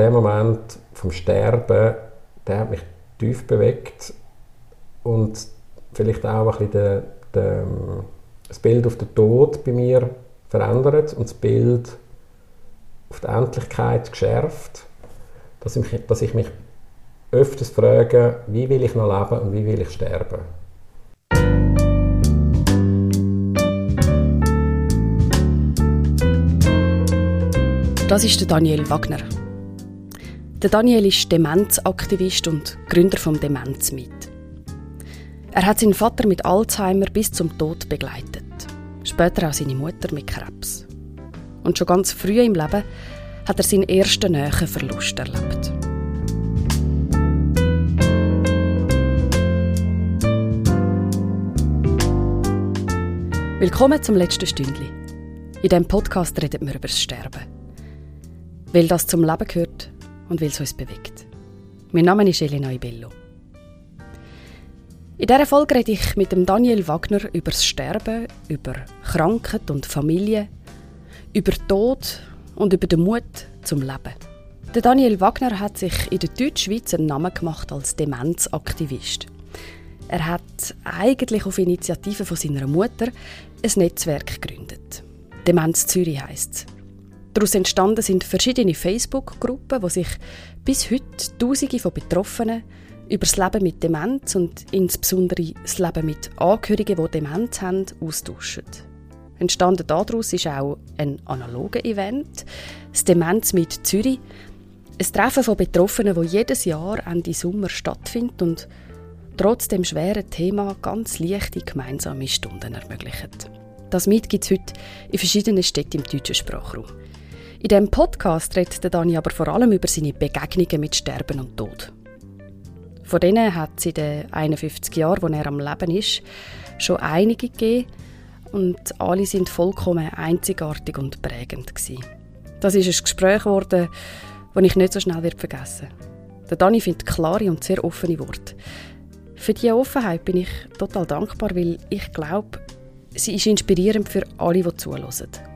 der Moment vom Sterben, der hat mich tief bewegt und vielleicht auch ein bisschen der, der, das Bild auf den Tod bei mir verändert und das Bild auf die Endlichkeit geschärft, dass ich, dass ich mich öfters frage, wie will ich noch leben und wie will ich sterben. Das ist Daniel Wagner. Der Daniel ist Demenzaktivist und Gründer vom Demenzmit. Er hat seinen Vater mit Alzheimer bis zum Tod begleitet. Später auch seine Mutter mit Krebs. Und schon ganz früh im Leben hat er seinen ersten nähen Verlust erlebt. Willkommen zum letzten Stündli. In diesem Podcast reden wir über das Sterben weil das zum Leben gehört und weil es uns bewegt. Mein Name ist Elena Ibello. In dieser Folge rede ich mit dem Daniel Wagner über das Sterben, über Krankheit und Familie, über Tod und über den Mut zum Leben. Der Daniel Wagner hat sich in der Deutschschweiz einen Namen gemacht als Demenzaktivist. Er hat eigentlich auf Initiative von seiner Mutter ein Netzwerk gegründet. Demenz Zürich heisst es. Daraus entstanden sind verschiedene Facebook-Gruppen, wo sich bis heute Tausende von Betroffenen über das Leben mit Demenz und insbesondere das Leben mit Angehörigen, die Demenz haben, austauschen. Entstanden daraus ist auch ein analoger Event, das Demenz mit Zürich, ein Treffen von Betroffenen, das jedes Jahr Ende Sommer stattfindet und trotz dem schweren Thema ganz leichte gemeinsame Stunden ermöglicht. Das Meet gibt es heute in verschiedenen Städten im deutschen Sprachraum. In diesem Podcast redet Dani aber vor allem über seine Begegnungen mit Sterben und Tod. Von denen hat es in den 51 Jahren, wo er am Leben ist, schon einige gegeben und alle sind vollkommen einzigartig und prägend gewesen. Das ist ein Gespräch geworden, das ich nicht so schnell vergessen werde. Der Dani findet klare und sehr offene Worte. Für diese Offenheit bin ich total dankbar, weil ich glaube, sie ist inspirierend für alle, die zuhören.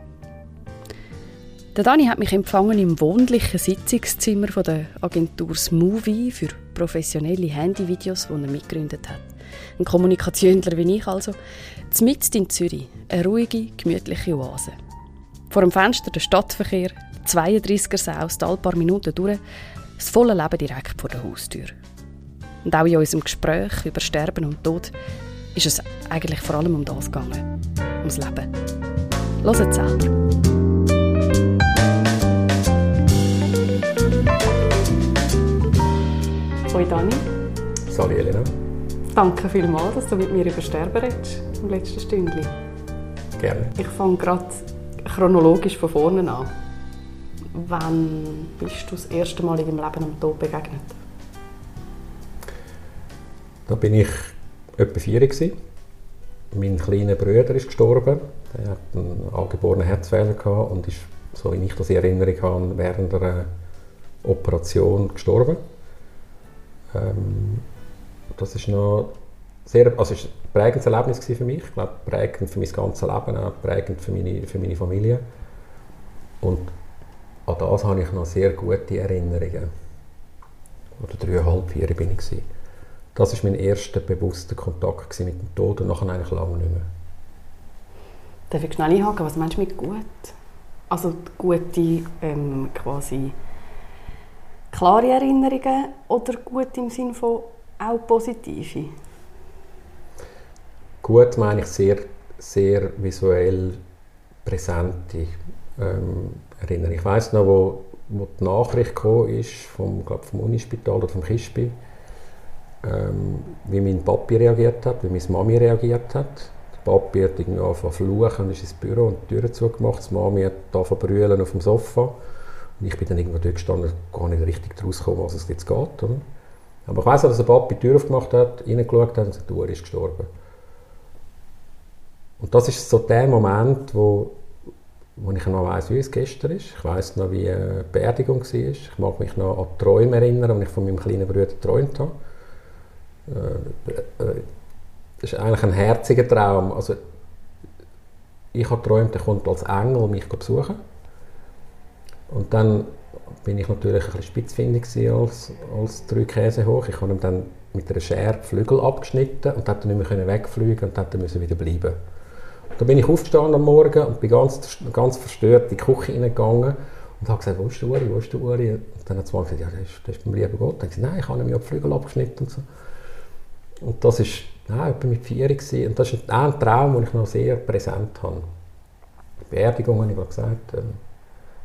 Der Dani hat mich empfangen im wohnlichen Sitzungszimmer von der Agentur Smoothie für professionelle Handyvideos, die er mitgegründet hat. Ein Kommunikationler wie ich also. Mitten in Zürich, eine ruhige, gemütliche Oase. Vor dem Fenster der Stadtverkehr, 32er Saus, ein paar Minuten durch, das volle Leben direkt vor der Haustür. Und auch in unserem Gespräch über Sterben und Tod ist es eigentlich vor allem um das gegangen. Ums Leben. Hört selber. Hoi Dani. Salut Elena. Danke vielmals, dass du mit mir über Sterben redest im letzten Stündchen. Gerne. Ich fange gerade chronologisch von vorne an. Wann bist du das erste Mal in deinem Leben am Tod begegnet? Da bin ich etwa vier. Gewesen. Mein kleiner Bruder ist gestorben. Er hat einen angeborenen Herzfehler gehabt und ist, so wie ich das in Erinnerung habe, während einer Operation gestorben. Ähm, das ist noch sehr, also ist ein prägendes Erlebnis für mich. Ich glaube, prägend für mein ganzes Leben, auch prägend für meine, für meine Familie. Und an das habe ich noch sehr gute Erinnerungen. Oder dreieinhalb, vier bin ich. Gewesen. Das war mein erster bewusster Kontakt mit dem Tod und nachher eigentlich lange nicht mehr. Darf ich schnell einhaken? Was meinst du mit gut? Also gute ähm, quasi klare Erinnerungen oder gut im Sinne von auch positive? Gut meine ich sehr, sehr visuell präsente ähm, Erinnerungen. Ich weiß noch, wo, wo die Nachricht kam ist vom, glaub, vom Unispital oder vom Kispi, ähm, wie mein Papi reagiert hat, wie meine Mami reagiert hat. Der Papi hat irgendwie angefangen zu fluchen, ist ins Büro und die Türen zugemacht. Die Mami hat angefangen zu brüllen auf dem Sofa. Und ich bin dann irgendwo dort gestanden, gar nicht richtig daraus gekommen, was es jetzt geht. Oder? Aber ich weiss auch, dass ein Papi die Tür aufgemacht hat, reingeschaut hat und gesagt, du, er ist gestorben. Und das ist so der Moment, wo, wo ich noch weiss, wie es gestern ist. Ich weiss noch, wie eine Beerdigung war. Ich mag mich noch an Träume erinnern, die ich von meinem kleinen Bruder geträumt habe. Äh, äh, das ist eigentlich ein herziger Traum. Also, ich habe geträumt, er kommt als Engel mich besuchen. Und dann bin ich natürlich ein bisschen spitzfindig als, als drei Käse hoch. Ich habe ihm dann mit einer Schere Flügel abgeschnitten und dann nicht mehr wegfliegen und dann wieder bleiben. Da bin ich aufgestanden am Morgen und bin ganz, ganz verstört in die Küche hineingegangen und habe gesagt, wo ist der Uri, wo ist der Uri? Und dann hat zwei gesagt, ja, das ist, ist beim lieben Gott. Dann habe ich gesagt, nein, ich habe mir die Flügel abgeschnitten und so. Und das ist nein, etwa mit vier gewesen. und das ist ein Traum, den ich noch sehr präsent habe. Die Beerdigung habe ich gerade gesagt.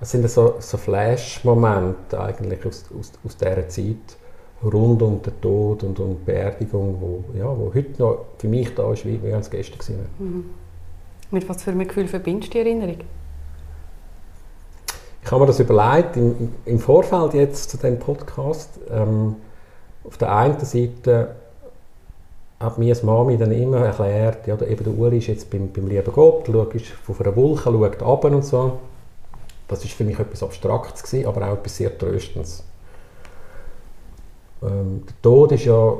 Es sind so, so Flash-Momente eigentlich aus, aus, aus dieser Zeit rund um den Tod und um die Beerdigung, wo, ja, wo heute noch für mich da ist, wie, wie als gestern gewesen mhm. Mit was für einem Gefühl verbindest du die Erinnerung? Ich habe mir das überlegt im, im Vorfeld jetzt zu diesem Podcast. Ähm, auf der einen Seite hat mir als Mami dann immer erklärt, ja, eben der Uli ist jetzt beim, beim lieben Gott, schaut, ist von einer Wolke, schaut ab und so. Das war für mich etwas Abstraktes, gewesen, aber auch etwas sehr Tröstendes. Ähm, der Tod ist ja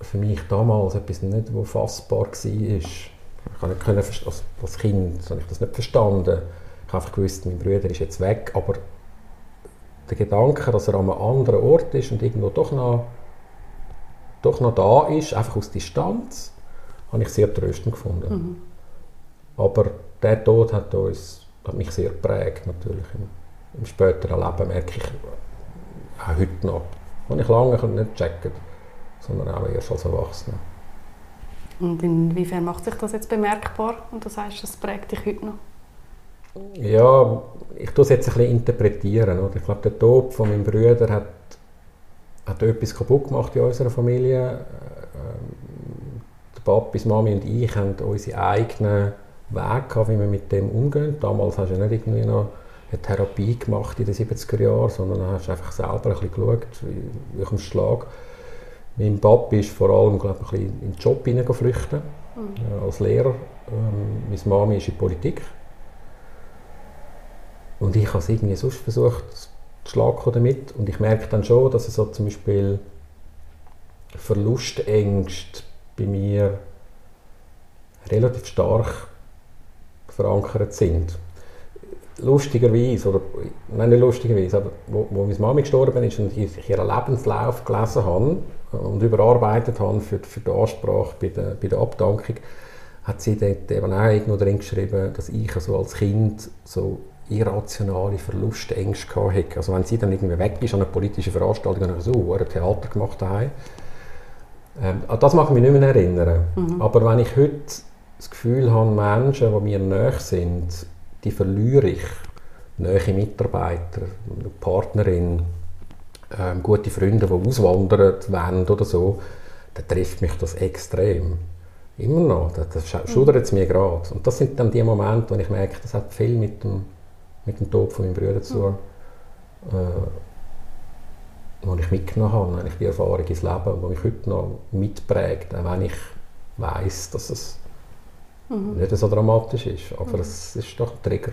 für mich damals etwas nicht, was fassbar war. Ich kann nicht können, als, als Kind habe ich das nicht verstanden. Ich habe einfach gewusst, mein Bruder ist jetzt weg, aber der Gedanke, dass er an einem anderen Ort ist und irgendwo doch noch, doch noch da ist, einfach aus Distanz, habe ich sehr tröstend gefunden. Mhm. Aber der Tod hat uns hat mich sehr geprägt natürlich. Im, im späteren Leben merke ich auch heute noch. Habe ich lange nicht checken, sondern auch erst als Erwachsener. Und inwiefern macht sich das jetzt bemerkbar? Und du sagst, das prägt dich heute noch? Ja, ich tue es jetzt ein bisschen interpretieren. Oder? Ich glaube, der Tod von meinem Bruder hat, hat etwas kaputt gemacht in unserer Familie. Ähm, der Papi, die Mami und ich haben unsere eigenen Weg gehabt, wie wir mit dem umgehen. Damals hast du nicht irgendwie noch eine Therapie gemacht in den 70er Jahren, sondern hast einfach selber ein bisschen geschaut, wie, wie kommst Schlag. Mein Papi ist vor allem glaub, ein bisschen in den Job hineingeflüchtet, mhm. als Lehrer. Ähm, meine Mami ist in Politik. Und ich habe es irgendwie sonst versucht, zu schlagen damit. Und ich merke dann schon, dass es so zum Beispiel Verlustängste bei mir relativ stark verankert sind. Lustigerweise, oder nein, nicht lustigerweise, aber wo, wo meine Mama gestorben ist und ich ihren Lebenslauf gelesen habe und überarbeitet habe für, für die Ansprache bei der, bei der Abdankung, hat sie dort eben auch irgendwo drin geschrieben, dass ich also als Kind so irrationale Verlustängste hatte. Also wenn sie dann irgendwie weg ist an einer politischen Veranstaltung, dann habe ich so ein Theater gemacht daheim. Ähm, das mag ich mich nicht mehr erinnern. Mhm. Aber wenn ich heute das Gefühl habe, Menschen, die mir nahe sind, die verliere ich. Nahe Mitarbeiter, Partnerin, ähm, gute Freunde, die auswandern wollen oder so, dann trifft mich das extrem. Immer noch. Das, das schudert es mir gerade. Und das sind dann die Momente, wo ich merke, das hat viel mit dem, mit dem Tod von meinem Bruder zu tun. Mhm. Äh, wo ich mitgenommen habe, eigentlich die Erfahrung ins Leben, die mich heute noch mitprägt, auch wenn ich weiß, dass es mhm. nicht so dramatisch ist. Aber mhm. es ist doch ein Trigger.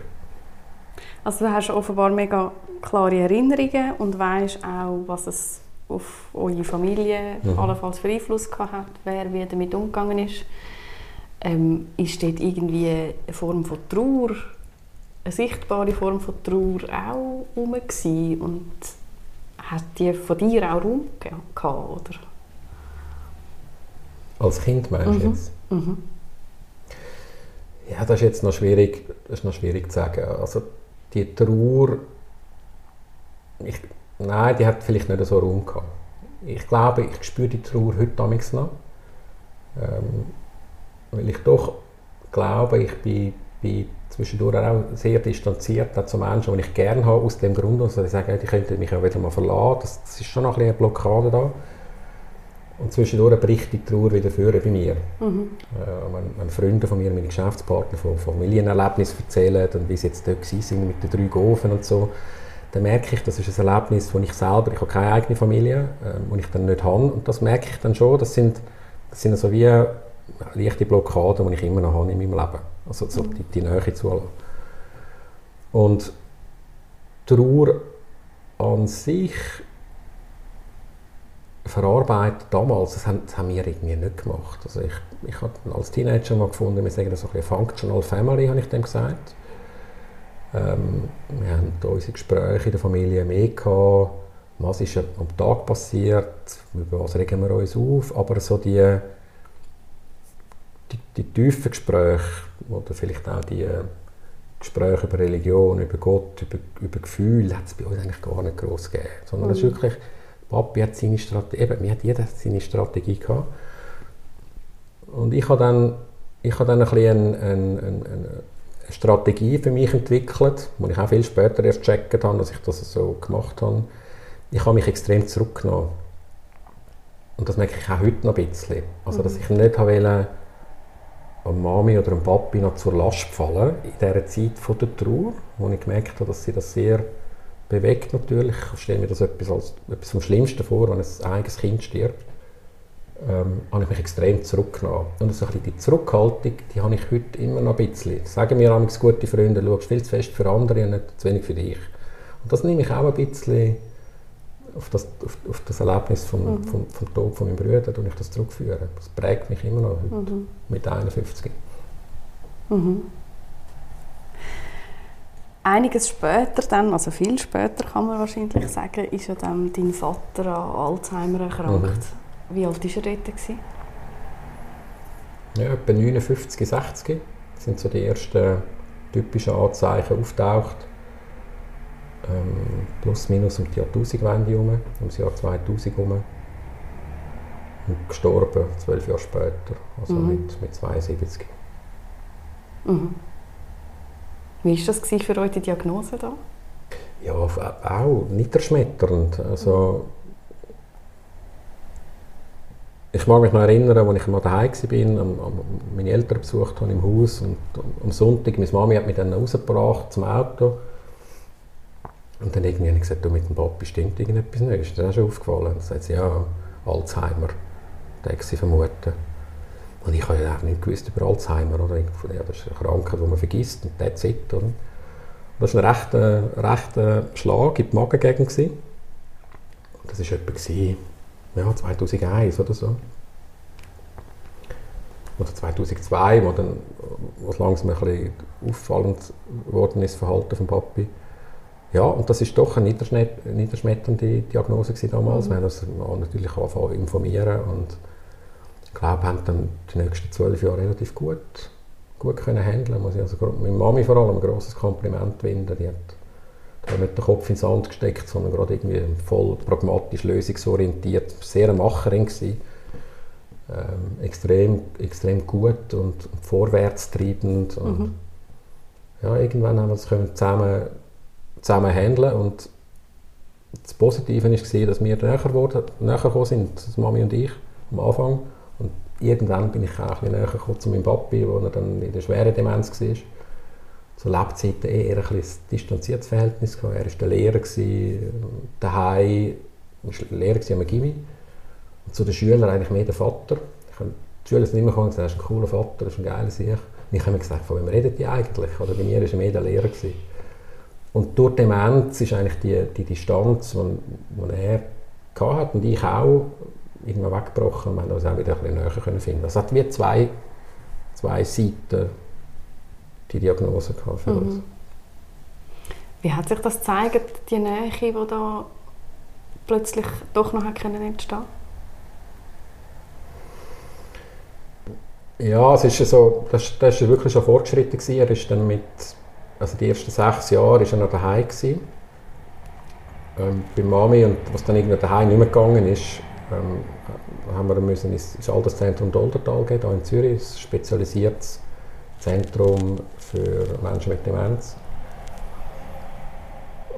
Also du hast offenbar mega klare Erinnerungen und weißt auch, was es auf eure Familie mhm. allenfalls für Einfluss hat, wer wie damit umgegangen ist. Ähm, ist dort irgendwie eine Form von Trauer, eine sichtbare Form von Trauer auch herum und hat die von dir auch Raum gehabt, oder? Als Kind meinst du mhm. jetzt? Mhm. Ja, das ist jetzt noch schwierig, das ist noch schwierig zu sagen. Also die Trauer, ich, nein, die hat vielleicht nicht so Raum gehabt. Ich glaube, ich spüre die Trauer heute damals noch. Ähm, weil ich doch glaube, ich bin, bin zwischendurch auch sehr distanziert zu Menschen, die ich gerne habe, aus dem Grund, dass ich sage, die könnten mich auch wieder mal verlassen. Das, das ist schon noch ein bisschen eine Blockade da. Und zwischendurch bricht die Trauer wieder vor bei mir. Mhm. Äh, wenn, wenn, Freunde von mir, meine Geschäftspartner, von Familienerlebnissen erzählen und wie sie jetzt dort waren mit den drei Gofen und so, dann merke ich, das ist ein Erlebnis, das ich selber, ich habe keine eigene Familie, äh, ich dann nicht habe. Und das merke ich dann schon, das sind, das sind so wie leichte Blockaden, die ich immer noch habe in meinem Leben. Also so mhm. die, die Nähe zu Und Trauer an sich verarbeitet damals, das haben, das haben wir irgendwie nicht gemacht. Also ich, ich habe als Teenager mal gefunden, wir sagen das so ein Functional Family, habe ich dem gesagt. Ähm, wir haben unsere Gespräche in der Familie mehr gehabt. Was ist am Tag passiert? Über was regen wir uns auf? Aber so die, die, die tiefen Gespräche oder vielleicht auch die Gespräche über Religion, über Gott, über, über Gefühle, hat es bei uns eigentlich gar nicht groß gegeben. Sondern mhm. es ist wirklich, Papi hat seine Strategie, eben, wir hat jeder seine Strategie gehabt. Und ich habe dann, ich habe dann ein bisschen eine, eine, eine, Strategie für mich entwickelt, die ich auch viel später erst gecheckt habe, dass ich das so gemacht habe. Ich habe mich extrem zurückgenommen. Und das merke ich auch heute noch ein bisschen. Also, dass mhm. ich nicht wollte, am Mami oder am Papi noch zur Last gefallen in dieser Zeit von der Trauer, wo ich gemerkt habe, dass sie das sehr bewegt natürlich. Ich stelle mir das etwas als etwas vom Schlimmsten vor, wenn ein eigenes Kind stirbt. Ähm, habe ich mich extrem zurückgenommen. Und so ein die Zurückhaltung, die habe ich heute immer noch ein bisschen. Sagen mir amigs gute Freunde, du viel zu fest für andere und nicht zu wenig für dich. Und das nehme ich auch ein bisschen auf das, auf, auf das Erlebnis vom, mhm. vom, vom Tod von meinem Bruder und ich das zurückführen. Das prägt mich immer noch heute, mhm. mit 51. Mhm. Einiges später dann, also viel später kann man wahrscheinlich sagen, ist ja dann dein Vater an Alzheimer erkrankt. Mhm. Wie alt war er dort? Gewesen? Ja, etwa 59, 60 das sind so die ersten typischen Anzeichen auftaucht ähm, plus minus um die Jahrtausendwende herum, um das Jahr 2000 herum. Und gestorben zwölf Jahre später, also mhm. mit, mit 72. Mhm. Wie war das für euch, die Diagnose da? Ja, auch niederschmetternd. Also, ich mag mich noch erinnern, als ich mal daheim war, am, am, meine Eltern besucht habe im Haus und am Sonntag, meine Mami hat mich dann rausgebracht zum Auto und dann irgendwie habe ich gesagt, du, mit dem Papi stimmt irgendetwas nicht. Ist dir das schon aufgefallen? Und dann sagt sie, ja, Alzheimer, denke sie vermuten. Und ich habe ja auch nicht gewusst über Alzheimer. Oder? Ja, das ist eine Krankheit, die man vergisst und that's it. Oder? Das war ein rechter, rechter Schlag in die Magengegend. Gewesen. Das war etwa ja, 2001 oder so. Oder 2002, wo dann wo es langsam ein bisschen auffallend geworden ist, das Verhalten von Papi. Ja, und das ist doch eine niederschmetternde Diagnose damals. Mhm. Wir haben uns natürlich angefangen informieren und ich glaube, haben dann die nächsten zwölf Jahre relativ gut, gut können handeln. Muss ich also mit Mami vor allem ein grosses Kompliment winden. Die hat da nicht den Kopf ins Sand gesteckt, sondern gerade irgendwie voll pragmatisch, lösungsorientiert, sehr eine Macherin gewesen. Ähm, extrem, extrem gut und, vorwärtstreibend und mhm. ja, irgendwann haben wir es zusammen zusammen handeln und das Positive war, dass wir näher, geworden, näher gekommen sind, Mami und ich, am Anfang. Irgendwann bin ich auch ein näher gekommen zu meinem Papi, wo er dann in der schweren Demenz war. Zu Lebzeiten eher ein, ein distanziertes Verhältnis gehabt. Er war der Lehrer, daheim, war Lehrer am Gimmi. Und zu den Schülern eigentlich mehr der Vater. Ich habe die Schüler sind immer gekommen und gesagt, er ist ein cooler Vater, er ist ein geiler Sieg. Und ich habe mir gesagt, von wem redet die eigentlich? Oder bei mir war er mehr der Lehrer. Gewesen. Und durch Demenz ist eigentlich die, die Distanz, die er hatte und ich auch, irgendwann weggebrochen. Wir haben uns auch wieder ein bisschen näher können finden. Es hat wie zwei, zwei Seiten, die Diagnose für mhm. uns. Wie hat sich das gezeigt, die Nähe, die da plötzlich doch noch entstehen entstehen Ja, es ist so, das, das ist wirklich schon fortgeschritten gewesen. Er ist dann mit also die ersten sechs Jahre war er noch daheim. Gewesen. Ähm, bei Mami, und was dann irgendwie daheim nicht mehr gegangen ist, ähm, haben wir müssen ins, ins Alterszentrum Doldertal gehen, hier in Zürich, ein spezialisiertes Zentrum für Menschen mit Demenz.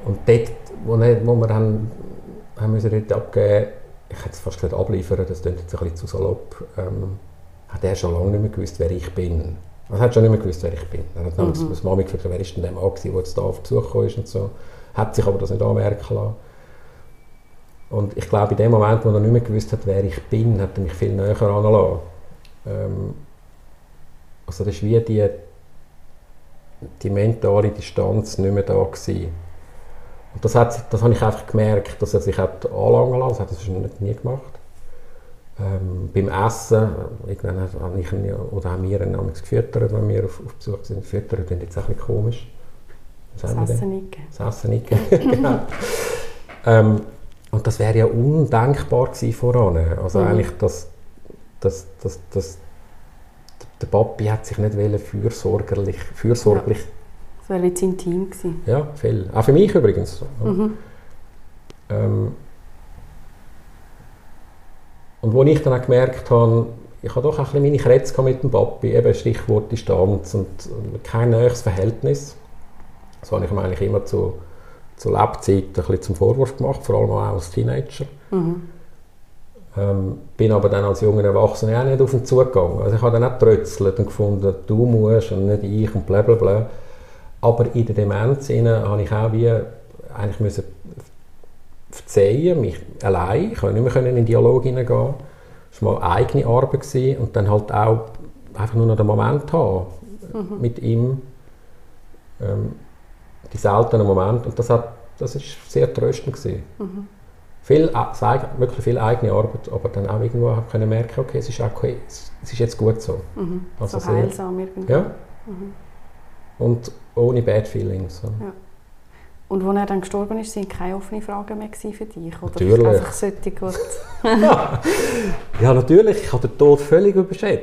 Und dort, wo, nicht, wo wir haben, haben müssen dort abgeben, ich hätte es fast gesagt abliefern, das klingt jetzt ein bisschen zu salopp, ähm, hat er schon lange nicht mehr gewusst, wer ich bin. Er hat schon nicht mehr gewusst, wer ich bin. Er hat damals mhm. das Mami gefragt, wer ist denn der Mann, der jetzt hier auf Besuch ist und so. Hat sich aber das nicht anmerken lassen. Und ich glaube, in dem Moment, wo er nicht mehr gewusst hat, wer ich bin, hat er mich viel näher angelassen. Ähm, also das ist wie die, die mentale Distanz nicht mehr da gewesen. Und das, hat, das habe ich einfach gemerkt, dass er sich hat anlangen lassen. Das hat er sonst nie gemacht. Ähm, beim Essen, irgendwann habe ich ihn, oder haben wir ihn gefüttert, wenn wir auf, auf Besuch sind. Füttern klingt jetzt ein bisschen komisch. Das Essen nicht gegeben. Das Essen nicht gegeben, genau. ähm, und das wäre ja undenkbar gewesen voran. Also mhm. eigentlich, dass, dass, dass, dass der Papi hat sich nicht fürsorglich, fürsorglich ja. Das wäre jetzt intim gewesen. Ja, viel. Auch für mich übrigens. Mhm. Ähm, und wo ich dann auch gemerkt habe, ich habe doch ein bisschen meine Krätze mit dem Papi, eben Stichwort Distanz und kein näheres Verhältnis. Das habe ich mir eigentlich immer zu, zu Lebzeiten ein bisschen zum Vorwurf gemacht, vor allem auch als Teenager. Mhm. Ähm, bin aber dann als junger Erwachsener auch nicht auf ihn zugegangen. Also ich habe dann auch trötzelt und gefunden, du musst und nicht ich und bla bla bla. Aber in der Demenz habe ich auch wie eigentlich müssen verzeihen, mich allein, ich konnte nicht mehr in den Dialog hineingehen. Das war mal eigene Arbeit gewesen. und dann halt auch einfach nur noch den Moment haben mhm. mit ihm. Ähm, die seltenen Momente und das hat das ist sehr tröstend gewesen. Mhm. Viel, äh, wirklich viel eigene Arbeit, aber dann auch irgendwo können merken, okay, es ist okay, es ist jetzt gut so. Mhm. Also so heilsam irgendwie. Ja. Mhm. Und ohne Bad Feelings. So. Ja. Und als er dann gestorben ist, sind keine offenen Fragen mehr für dich? Oder natürlich. einfach solche gut? ja, natürlich. Ich habe den Tod völlig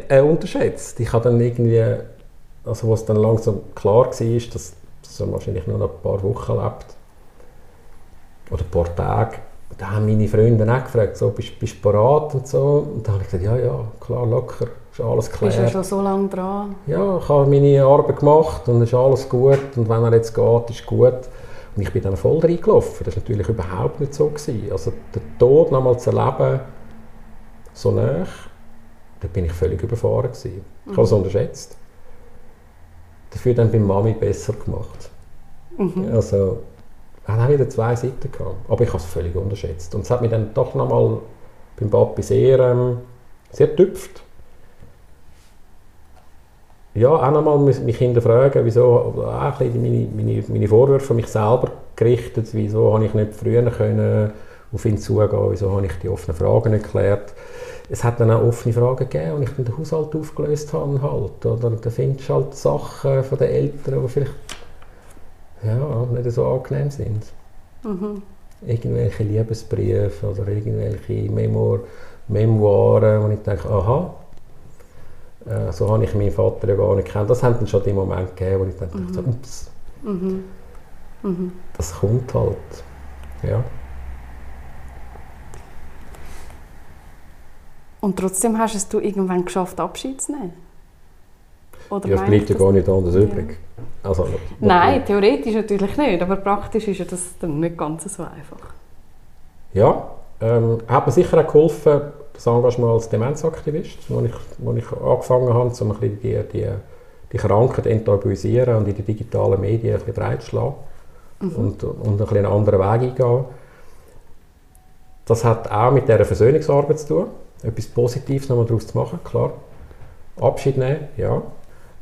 äh, unterschätzt. Ich habe dann irgendwie, also was dann langsam klar war, dass, dass er wahrscheinlich nur noch ein paar Wochen lebt, oder ein paar Tage, da haben meine Freunde auch gefragt, so, bist, bist du bereit und so. Und da habe ich gesagt, ja, ja, klar, locker, ist alles klar. Bist du schon so lange dran? Ja, ich habe meine Arbeit gemacht und es ist alles gut und wenn er jetzt geht, ist gut. Und ich bin dann voll reingelaufen. Das war natürlich überhaupt nicht so. Gewesen. Also den Tod nochmal zu erleben, so nah, da bin ich völlig überfahren. Gewesen. Ich habe es mhm. unterschätzt. Dafür dann bei Mami besser gemacht. Mhm. Also, hat auch wieder zwei Seiten gehabt. Aber ich habe es völlig unterschätzt. Und es hat mich dann doch nochmal beim Papi sehr, ähm, sehr tüpft. Ja, auch nochmal mich hinterfragen, wieso, auch ein bisschen meine, meine, meine Vorwürfe an mich selber gerichtet, wieso habe ich nicht früher können auf ihn zugehen, wieso habe ich die offenen Fragen nicht geklärt. Es hat dann auch offene Fragen gegeben, und ich dann den Haushalt aufgelöst habe halt, oder da findest du halt Sachen von den Eltern, die vielleicht ja, nicht so angenehm sind. Mhm. Irgendwelche Liebesbriefe oder irgendwelche Memor Memoiren, wo ich denke, aha, äh, so habe ich meinen Vater ja gar nicht kennt. Das haben dann schon die Momente gegeben, wo ich dann mhm. dachte, so, ups, mhm. Mhm. das kommt halt. Ja. Und trotzdem hast es du irgendwann geschafft, Abschied zu nehmen? Oder ja, es bleibt ja gar nicht anders ja. übrig. Also, Nein, theoretisch natürlich nicht, aber praktisch ist ja das dann nicht ganz so einfach. Ja, ähm, hat mir sicher auch geholfen, das Engagement als Demenzaktivist, wo ich, wo ich angefangen habe, um ein bisschen die, die, die Krankheit zu enttabuisieren und in die digitalen Medien ein bisschen breit zu schlagen mhm. und, und ein bisschen einen anderen Weg eingehen. Das hat auch mit dieser Versöhnungsarbeit zu tun, etwas Positives nochmal daraus zu machen, klar. Abschied nehmen, ja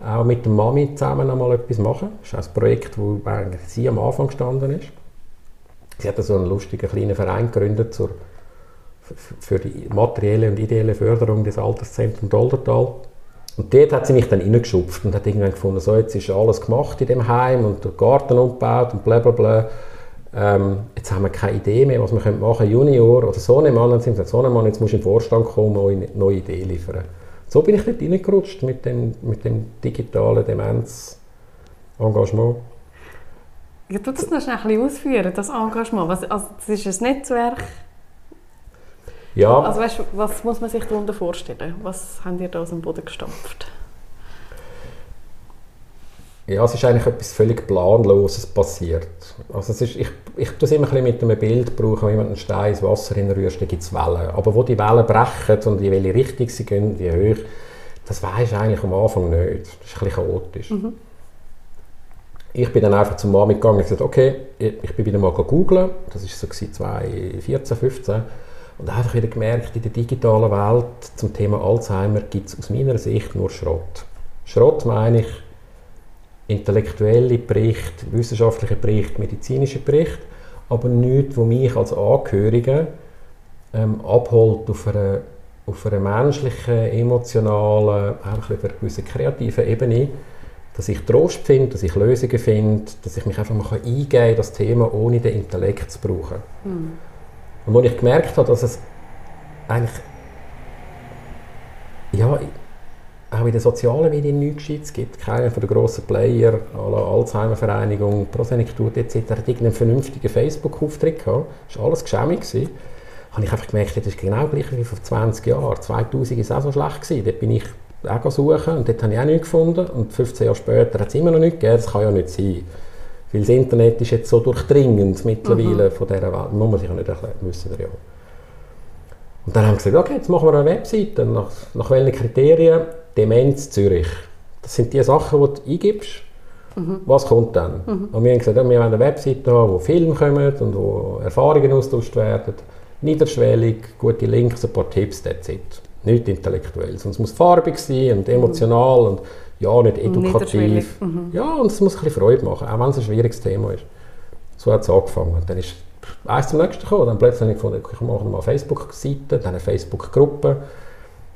auch mit der Mami zusammen einmal etwas machen. Das ist ein Projekt, wo eigentlich sie am Anfang gestanden ist. Sie hat so einen lustigen kleinen Verein gegründet zur, für die materielle und ideelle Förderung des Alterszentrums Doldertal. Und dort hat sie mich dann reingeschupft und hat irgendwann gefunden, so jetzt ist alles gemacht in dem Heim und der Garten umgebaut und bla bla bla. Ähm, jetzt haben wir keine Idee mehr, was wir machen können. Junior oder so ein Mann, dann sind so ein Mann, jetzt muss in den Vorstand kommen und eine neue Idee liefern so bin ich dort reingerutscht mit dem, mit dem digitalen Demenz-Engagement. Ja, du das noch schnell ein bisschen ausführen, das Engagement. Was, also, das ist ein Netzwerk. Ja. Also, weißt, was muss man sich darunter vorstellen? Was haben ihr da aus dem Boden gestampft? Ja, es ist eigentlich etwas völlig Planloses passiert. Also es ist, ich, ich tue es immer ein mit einem Bild, brauchen, wenn man einen Stein ins Wasser rührst, dann gibt es Wellen. Aber wo die Wellen brechen und in welche Richtung sie gehen, wie hoch, das weiß ich eigentlich am Anfang nicht. Das ist ein bisschen chaotisch. Mhm. Ich bin dann einfach zum Mami gegangen und gesagt, okay, ich bin wieder mal googeln. Das war so 2014, 15. Und einfach wieder gemerkt, in der digitalen Welt zum Thema Alzheimer gibt es aus meiner Sicht nur Schrott. Schrott meine ich, intellektuelle Berichte, wissenschaftliche Berichte, medizinische Berichte, aber nichts, wo mich als Angehörige ähm, abholt auf einer, auf einer menschlichen, emotionalen, auch auf einer gewissen kreativen Ebene, dass ich Trost finde, dass ich Lösungen finde, dass ich mich einfach mal eingeben kann das Thema, ohne den Intellekt zu brauchen. Mhm. Und als ich gemerkt habe, dass es eigentlich ja, auch in den sozialen Medien nichts Gescheites gibt. Keiner von den grossen Player, alle Alzheimer-Vereinigung, Prosenektut etc. hat irgendeinen vernünftigen Facebook-Auftritt gehabt. Das war alles geschämig. Gewesen. habe ich einfach gemerkt, das ist genau gleich wie vor 20 Jahren. 2000 war es auch so schlecht. Gewesen. Dort bin ich auch suchen und dort habe ich auch nichts gefunden. Und 15 Jahre später hat es immer noch nichts gegeben. Das kann ja nicht sein. Weil das Internet ist jetzt so durchdringend mittlerweile mhm. von dieser Welt. Muss man sich ja nicht erklären, wissen wir ja. Und dann haben wir gesagt, okay, jetzt machen wir eine Webseite. Nach, nach welchen Kriterien? Demenz Zürich. Das sind die Sachen, die du eingibst. Mhm. Was kommt dann? Mhm. Und wir haben gesagt, ja, wir wollen eine Webseite haben, wo Filme kommen und wo Erfahrungen austauscht werden. Niederschwellig, gute Links, ein paar Tipps, it. Nicht intellektuell. Sonst muss farbig sein und emotional mhm. und ja, nicht edukativ. Mhm. Ja, und es muss ein bisschen Freude machen, auch wenn es ein schwieriges Thema ist. So hat es angefangen. Dann ist eins zum nächsten gekommen. Dann plötzlich habe ich gefunden, ich mache mal eine Facebook-Seite, dann eine Facebook-Gruppe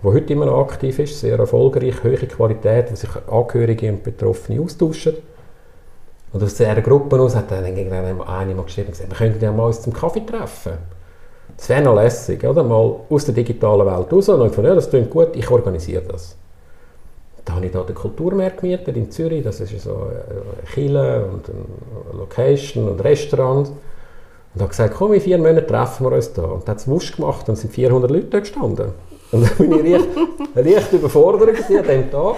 die heute immer noch aktiv ist, sehr erfolgreich, hohe Qualität, wo sich Angehörige und Betroffene austauschen. Und aus dieser Gruppe aus hat dann irgendwann eine mal geschrieben, gesagt, wir könnten ja mal uns zum Kaffee treffen. Das wäre noch lässig, oder? Mal aus der digitalen Welt raus. Und ich fand, ja, das klingt gut, ich organisiere das. Da habe ich da den Kulturmarkt gemietet in Zürich. Das ist so eine Kille und eine Location und ein Restaurant. Und habe gesagt, komm, in vier Monaten treffen wir uns da. Und dann hat es wusch gemacht und sind 400 Leute da gestanden. Und dann bin ich leicht, leicht überfordert an diesem Tag.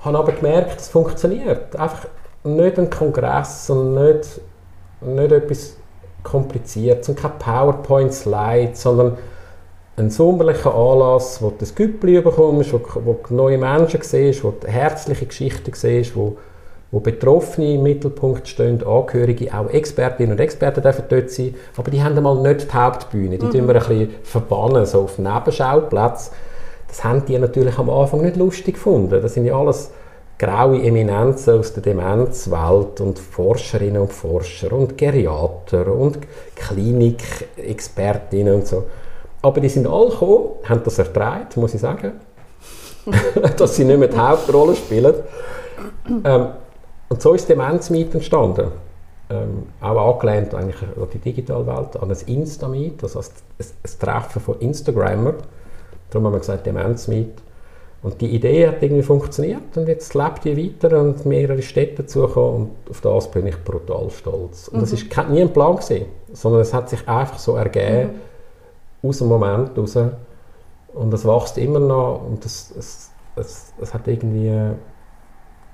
Habe aber gemerkt, es funktioniert. Einfach nicht ein Kongress und nicht, nicht etwas Kompliziertes und kein PowerPoint-Slide, sondern ein sommerlicher Anlass, wo du das Güppli bekommst, wo, wo neue Menschen siehst, wo du herzliche Geschichten siehst, wo wo Betroffene im Mittelpunkt stehen, Angehörige, auch Expertinnen und Experten dürfen dort sein, aber die haben einmal nicht die Hauptbühne, die mhm. tun wir ein bisschen verbannen, so auf Nebenschauplatz. Das haben die natürlich am Anfang nicht lustig gefunden. Das sind ja alles graue Eminenzen aus der Demenzwelt und Forscherinnen und Forscher und Geriater und Klinikexpertinnen und so. Aber die sind alle gekommen, haben das ertragen, muss ich sagen, dass sie nicht mehr die Hauptrolle spielen. Ähm, und so ist Demenz-Meet entstanden. Ähm, auch angelehnt eigentlich an die digitale Welt, an ein Insta-Meet, also ein, ein Treffen von Instagrammer. Darum haben wir gesagt Demenz-Meet. Und die Idee hat irgendwie funktioniert und jetzt lebt die weiter und mehrere Städte dazugekommen und auf das bin ich brutal stolz. Und mhm. das war nie ein Plan gewesen, sondern es hat sich einfach so ergeben, mhm. aus dem Moment raus. Und es wächst immer noch und es, es, es, es hat irgendwie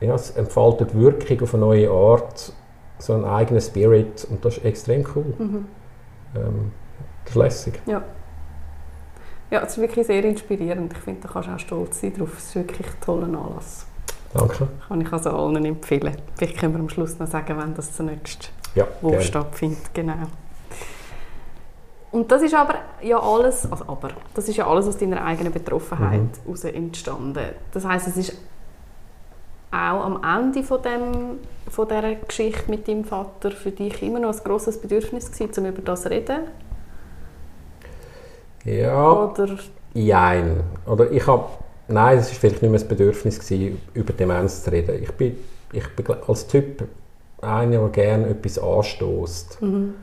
ja, es entfaltet Wirkung auf eine neue Art, so einen eigenen Spirit und das ist extrem cool. Mhm. Ähm, das ist lässig. Ja. ja, es ist wirklich sehr inspirierend. Ich finde, da kannst du auch stolz sein drauf. Es ist wirklich ein toller Anlass. Danke. Kann ich also allen empfehlen. Vielleicht können wir am Schluss noch sagen, wann das zunächst ja, wo gerne. stattfindet. Genau. Und das ist aber ja alles, also aber, das ist ja alles aus deiner eigenen Betroffenheit mhm. entstanden. Das heißt, es ist auch am Ende von, dem, von dieser Geschichte mit deinem Vater für dich immer noch ein grosses Bedürfnis gewesen, um über das zu reden? Ja, Oder? Jein. Oder ich habe, nein, es war vielleicht nicht mehr ein Bedürfnis gewesen, über Demenz zu reden. Ich bin, ich bin als Typ einer, der gerne etwas anstößt. Mhm.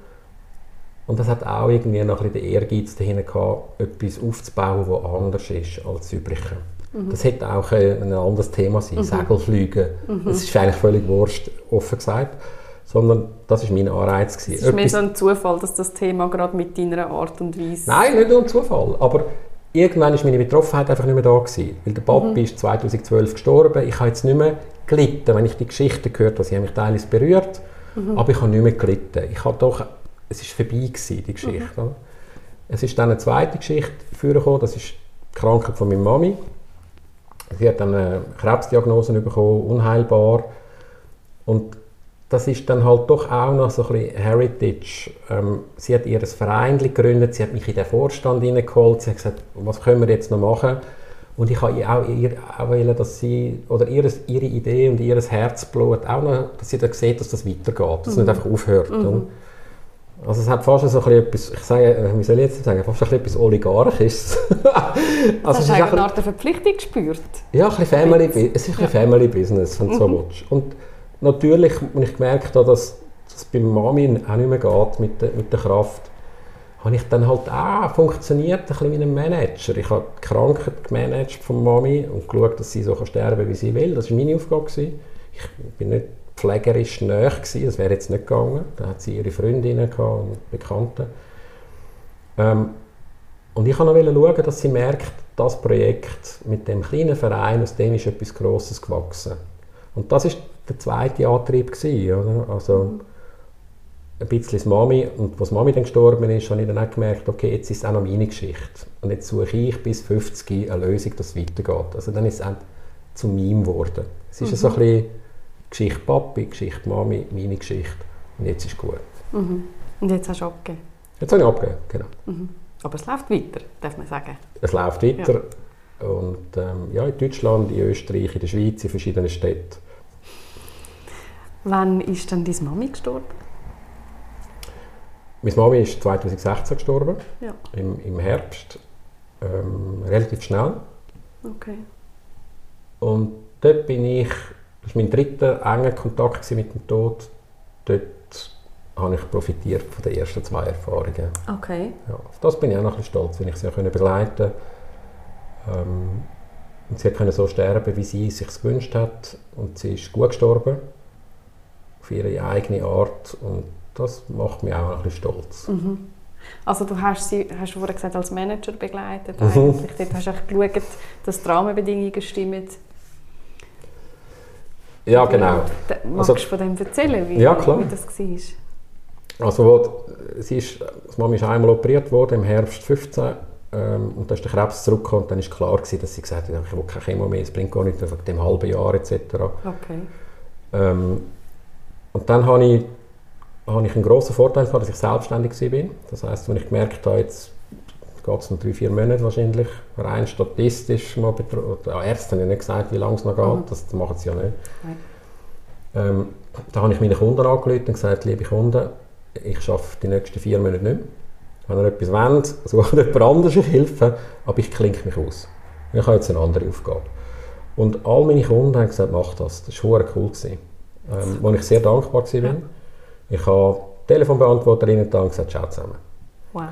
Und das hat auch irgendwie noch ein bisschen den Ehrgeiz dahinter gehabt, etwas aufzubauen, das anders ist als das Übliche. Mhm. Das hätte auch ein anderes Thema sein, mhm. Segelfliegen. Mhm. Das ist eigentlich völlig wurscht, offen gesagt. Sondern das war mein Anreiz. Es ist mehr so ein Zufall, dass das Thema gerade mit deiner Art und Weise... Nein, nicht nur ein Zufall. Aber irgendwann war meine Betroffenheit einfach nicht mehr da. Gewesen, weil der Papi mhm. ist 2012 gestorben. Ich habe jetzt nicht mehr gelitten, wenn ich die Geschichte gehört habe. Sie haben mich teilweise berührt, mhm. aber ich habe nicht mehr gelitten. Ich habe doch... Es war vorbei, gewesen, die Geschichte. Mhm. Es ist dann eine zweite Geschichte vorgekommen, das ist die Krankheit von meiner Mami. Sie hat dann eine Krebsdiagnose bekommen, unheilbar. Und das ist dann halt doch auch noch so ein bisschen Heritage. Ähm, sie hat ihr Verein gegründet, sie hat mich in den Vorstand hineingeholt, sie hat gesagt, was können wir jetzt noch machen? Und ich habe auch, ihr, auch wollen, dass sie, oder ihre, ihre Idee und ihr Herzblut auch noch, dass sie da sieht, dass das weitergeht, dass mhm. es nicht einfach aufhört. Mhm. Also es hat fast so ein etwas, ich sage, äh, wie soll ich jetzt sagen, fast ein etwas Oligarchisches. also hast du eigentlich eine Art Verpflichtung gespürt? Ja, ein bisschen Family, es ist ein ja. Family Business, wenn du mhm. so willst. Und natürlich, wenn ich gemerkt habe, dass es bei Mami auch nicht mehr geht mit der, mit der Kraft, habe ich dann halt auch funktioniert, ein bisschen wie ein Manager. Ich habe die Krankheit gemanagt von Mami und geschaut, dass sie so sterben kann, wie sie will. Das war meine Aufgabe. Ich bin nicht pflegerisch nahe gewesen, das wäre jetzt nicht gegangen. Da hat sie ihre Freundinnen und Bekannte. Ähm, und ich wollte noch schauen, dass sie merkt, das Projekt mit dem kleinen Verein, aus dem ist etwas Grosses gewachsen. Und das ist der zweite Antrieb gewesen, oder? Also ein bisschen das Mami und als Mami dann gestorben ist, habe ich dann auch gemerkt, okay, jetzt ist es auch noch meine Geschichte und jetzt suche ich bis 50 eine Lösung, dass es weitergeht. Also dann ist es zu meinem geworden. Es ist mhm. so ein bisschen Geschichte Papi, Geschichte Mami, meine Geschichte. Und jetzt ist es gut. Mhm. Und jetzt hast du abgegeben? Jetzt habe ich abgegeben, genau. Mhm. Aber es läuft weiter, darf man sagen. Es läuft weiter. Ja. Und ähm, ja, in Deutschland, in Österreich, in der Schweiz, in verschiedenen Städten. Wann ist dann deine Mami gestorben? Meine Mami ist 2016 gestorben, ja. im, im Herbst, ähm, relativ schnell. Okay. Und dort bin ich das war mein dritter enger Kontakt mit dem Tod. Dort habe ich profitiert von den ersten zwei Erfahrungen. Okay. Ja, auf das bin ich auch noch ein bisschen stolz, wenn ich sie begleiten konnte. Ähm, und sie konnte so sterben, wie sie es sich gewünscht hat. Und sie ist gut gestorben. Auf ihre eigene Art. Und das macht mich auch ein bisschen stolz. Mhm. Also du hast sie, hast du vorhin gesagt, als Manager begleitet. Mhm. Dort hast du geschaut, dass die Rahmenbedingungen stimmen ja, genau. Magst also, du von dem erzählen, wie, ja, klar. wie das war? Also, sie ist, die Mama ist einmal operiert worden, im Herbst 15. Ähm, und dann ist der Krebs zurückgekommen und dann war klar, gewesen, dass sie gesagt hat, ich will keine Chemo mehr, es bringt gar nichts, wegen dem halben Jahr etc. Okay. Ähm, und dann habe ich, habe ich einen grossen Vorteil gehabt, dass ich selbstständig war. Das heisst, wenn ich gemerkt habe, jetzt geht es noch drei, vier Monate wahrscheinlich, rein statistisch mal betrachtet. Ja, Ärzte haben ja nicht gesagt, wie lange es noch geht, mhm. das machen sie ja nicht. Ähm, da habe ich meine Kunden angerufen und gesagt, liebe Kunden, ich arbeite die nächsten vier Monate nicht mehr. Wenn ihr etwas wollt, sucht jemand anderes Hilfe, aber ich klinke mich aus. Ich habe jetzt eine andere Aufgabe. Und all meine Kunden haben gesagt, mach das. Das war cool. Gewesen. Ähm, wo ich sehr dankbar war. Ja. Ich habe Telefonbeantworterinnen da und gesagt, ciao zusammen. Wow.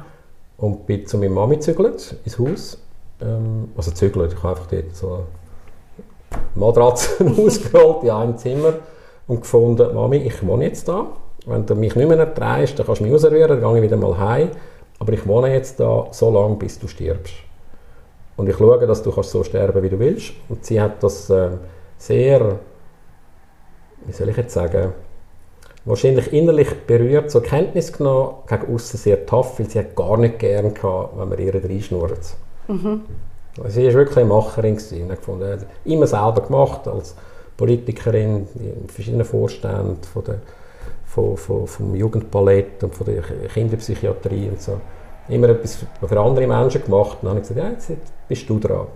Und bin zu meiner Mami gezügelt, ins Haus. Ähm, also gezügelt, ich habe einfach dort so Matratzen ausgerollt in einem Zimmer und gefunden, Mami, ich wohne jetzt da. Wenn du mich nicht mehr erträgst, dann kannst du mich ausrühren, dann gehe ich wieder mal heim. Aber ich wohne jetzt da so lange, bis du stirbst. Und ich schaue, dass du kannst so sterben, wie du willst. Und sie hat das äh, sehr, wie soll ich jetzt sagen, wahrscheinlich innerlich berührt zur Kenntnis genommen, gegen außen sehr tough, weil sie hat gar nicht gern gehabt, wenn man ihr reinschnurrt. Mhm. Sie war wirklich eine Macherin. Gewesen. Ich fand, immer selber gemacht, als Politikerin in verschiedenen Vorständen von der, von, von, vom Jugendballett und von der Kinderpsychiatrie und so. Immer etwas für andere Menschen gemacht. Und dann habe ich gesagt, ja, jetzt bist du dran.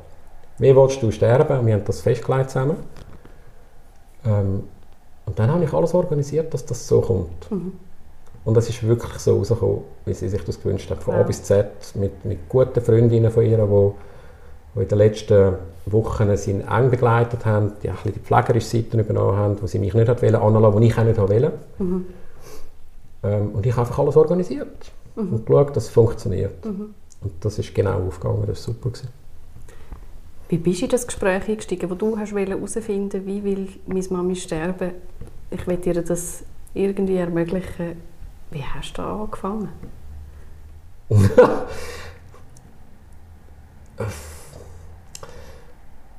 Wie willst du sterben? Wir haben das festgelegt zusammen. Ähm, und dann habe ich alles organisiert, dass das so kommt. Mhm. Und es ist wirklich so rausgekommen, wie sie sich das gewünscht hat. Von ja. A bis Z, mit, mit guten Freundinnen von ihr, die, die in den letzten Wochen sie eng begleitet haben, die auch die pflegerische Seite übernommen haben, wo sie mich nicht wollen, anlassen, die ich auch nicht wollte. Mhm. Ähm, und ich habe einfach alles organisiert mhm. und geschaut, dass es funktioniert. Mhm. Und das ist genau aufgegangen, das war super. Gewesen. Wie bist du in das Gespräch eingestiegen, wo du herausfinden wie will meine Mami sterben? Ich will dir das irgendwie ermöglichen. Wie hast du da angefangen?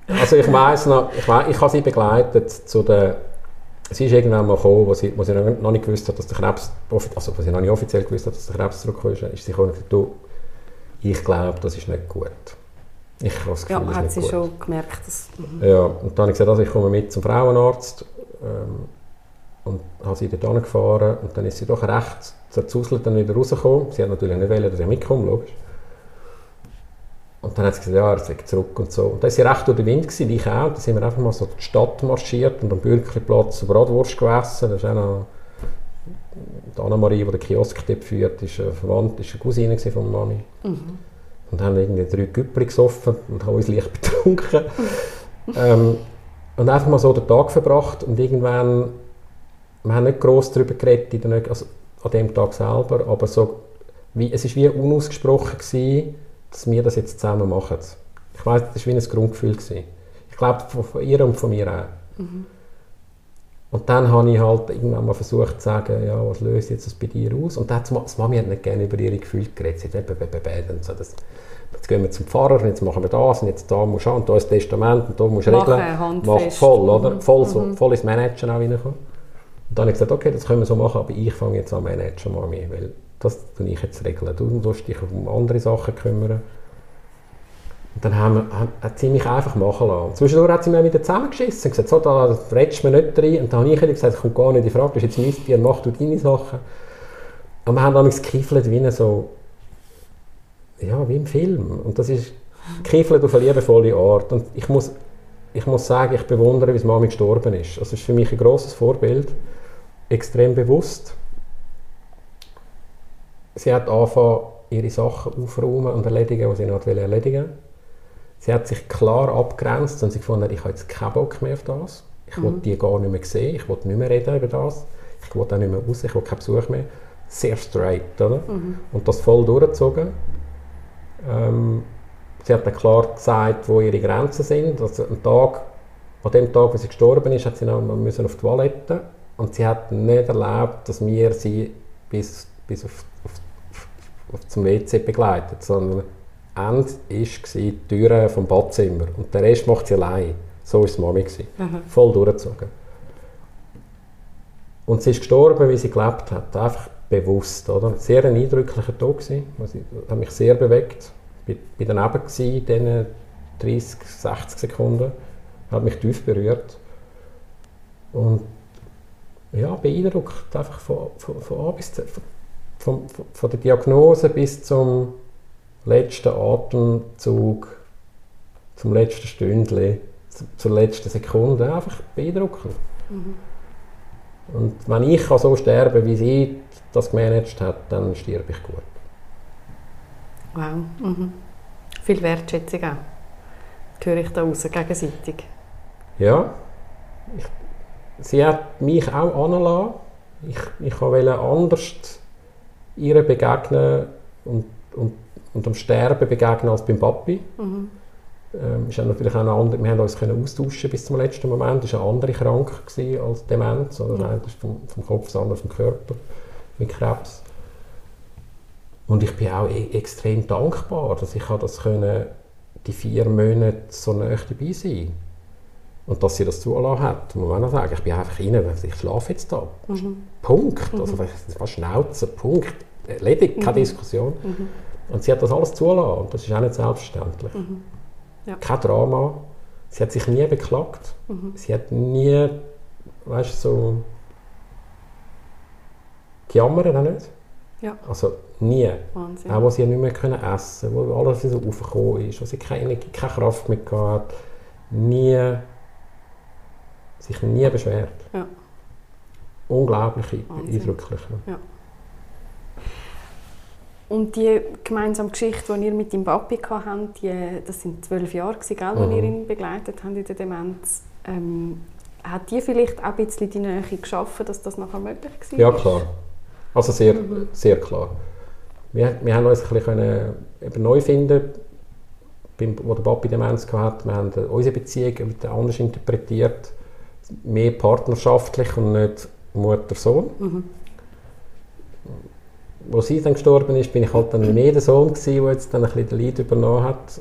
also ich weiß noch, ich, weiss, ich habe sie begleitet zu der sie ist irgendwann mal gekommen, wo sie, wo sie noch nicht gewusst hat, dass der Krebs, also wo sie noch nicht offiziell gewusst hat, dass der Krebs zurückgekommen ist, ist sie gekommen und gesagt, du, ich glaube, das ist nicht gut. Ich habe das Gefühl, ja, hat sie gut. schon gemerkt. Dass, mhm. ja, und dann habe ich gesagt, also ich komme mit zum Frauenarzt ähm, und habe sie dort angefahren und dann ist sie doch recht zerzauselt dann wieder rausgekommen. Sie hat natürlich nicht wollen, dass ich mitkomme, logisch. Und dann hat sie gesagt, ja, er ist zurück und so. Und dann war sie recht durch den Wind, gewesen, ich auch. Dann sind wir einfach mal so durch die Stadt marschiert und am Bürgerplatz Bratwurst gegessen. Das ist auch noch die Anna-Marie, die den Kiosk dort führt, ist eine Verwandte, ist eine Cousine von Mami. Mhm. Und haben irgendwie drei Güppel gesoffen und haben uns leicht betrunken. ähm, und einfach mal so den Tag verbracht und irgendwann, wir haben nicht gross darüber geredet, also an dem Tag selber, aber so, wie, es war wie unausgesprochen gewesen, dass wir das jetzt zusammen machen. Ich weiß, das war wie ein Grundgefühl. Gewesen. Ich glaube, von, von, ihr und von mir auch. Mhm. Und dann habe ich halt irgendwann mal versucht zu sagen, ja, was löst jetzt das bei dir aus? Und dann hat das Mami hat nicht gerne über ihre Gefühle geredet. Sie hat eben, so, das, jetzt gehen wir zum Pfarrer, und jetzt machen wir das, und jetzt da musst du und da ist das Testament, und da musst du regeln. Mach voll, oder? Mhm. Voll, so, mhm. voll ins Managen auch reinkommen. Und dann habe ich gesagt, okay, das können wir so machen, aber ich fange jetzt an managen, Mami, weil das tue ich jetzt regeln. Du musst dich um andere Sachen kümmern. Und dann haben wir, hat sie mich einfach machen lassen. Zwischendurch hat sie mir wieder zusammengeschissen und gesagt, so, da redest du mir nicht rein. Und dann habe ich gesagt, das kommt gar nicht in Frage, das ist jetzt mein Bier, mach du deine Sachen. Und wir haben dann gekiffelt wie so, ja, wie im Film. Und das ist gekiffelt auf eine liebevolle Art. Und ich muss, ich muss sagen, ich bewundere, wie Mami gestorben ist. Das ist für mich ein grosses Vorbild. Extrem bewusst. Sie hat angefangen, ihre Sachen aufräumen und erledigen, die sie noch erledigen wollte. Sie hat sich klar abgrenzt und sie gefunden, ich habe jetzt keinen Bock mehr auf das. Ich mhm. will die gar nicht mehr sehen, ich will nicht mehr reden über das. Ich will auch nicht mehr raus, ich will keinen Besuch mehr. Sehr straight, oder? Mhm. Und das voll durchgezogen. Ähm, sie hat dann klar gesagt, wo ihre Grenzen sind. Also am Tag, an dem Tag, wo sie gestorben ist, hat sie noch müssen auf die Toilette und sie hat nicht erlebt, dass wir sie bis, bis auf, auf, auf zum WC begleitet, sondern Ende war die Tür vom Badzimmer. Und der Rest macht sie allein. So war es Mami. Mhm. Voll durchgezogen. Und sie ist gestorben, wie sie gelebt hat. Einfach bewusst. Oder? Sehr ein eindrücklicher Tag. Gewesen. Also, hat mich sehr bewegt. Ich war daneben in diesen 30, 60 Sekunden. Hat mich tief berührt. Und ja, beeindruckt. Einfach von, von, von A bis Z. Von, von, von der Diagnose bis zum letzten Atemzug, zum letzten Stündchen, zur letzten Sekunde, einfach beeindruckend. Mhm. Und wenn ich so sterben wie sie das gemanagt hat, dann stirb ich gut. Wow. Mhm. Viel Wertschätzung auch. Das höre ich da raus, gegenseitig. Ja. Ich, sie hat mich auch angelassen. Ich, ich wollte anders ihr begegnen und, und und am Sterben begegnen als beim Papi. Mhm. Ähm, ist natürlich auch eine andere, wir haben uns können austauschen bis zum letzten Moment. Es war eine andere krank als Demenz. Oder ja. Das ist vom, vom Kopf, das andere vom Körper mit Krebs. Und ich bin auch e extrem dankbar, dass ich das können, die vier Monate so nah dabei sein und dass sie das zulassen hat, muss man auch sagen. Ich bin einfach rein, ich schlafe jetzt da. Mhm. Punkt. Mhm. Also, das war Schnauze, Punkt. Erledigt, keine mhm. Diskussion. Mhm. Und sie hat das alles zulassen und das ist auch nicht selbstverständlich. Mhm. Ja. Kein Drama. Sie hat sich nie beklagt. Mhm. Sie hat nie, weißt du, so gejammert auch nicht. Ja. Also nie. Wahnsinn. Auch, wo sie nicht mehr können essen konnte, wo alles so aufgekommen ist, wo sie keine, keine Kraft mehr hatte. Nie, sich nie beschwert. Ja. Unglaublich eindrücklich. Ja. Und die gemeinsame Geschichte, die ihr mit dem Papi hattet, die, das sind zwölf Jahre, gell, mhm. ihr ihn begleitet habt in der Demenz. Ähm, hat die vielleicht auch ein bisschen die Nähe geschaffen, dass das nachher möglich war? Ja, klar. Also sehr, mhm. sehr klar. Wir, wir haben uns ein bisschen eben neu finden, beim, wo der Papi Demenz hatte. Wir haben unsere Beziehung anders interpretiert, mehr partnerschaftlich und nicht Mutter-Sohn. Mhm wo sie dann gestorben ist, bin ich halt dann mehr der Sohn gewesen, der jetzt dann ein bisschen den Leid übernommen hat.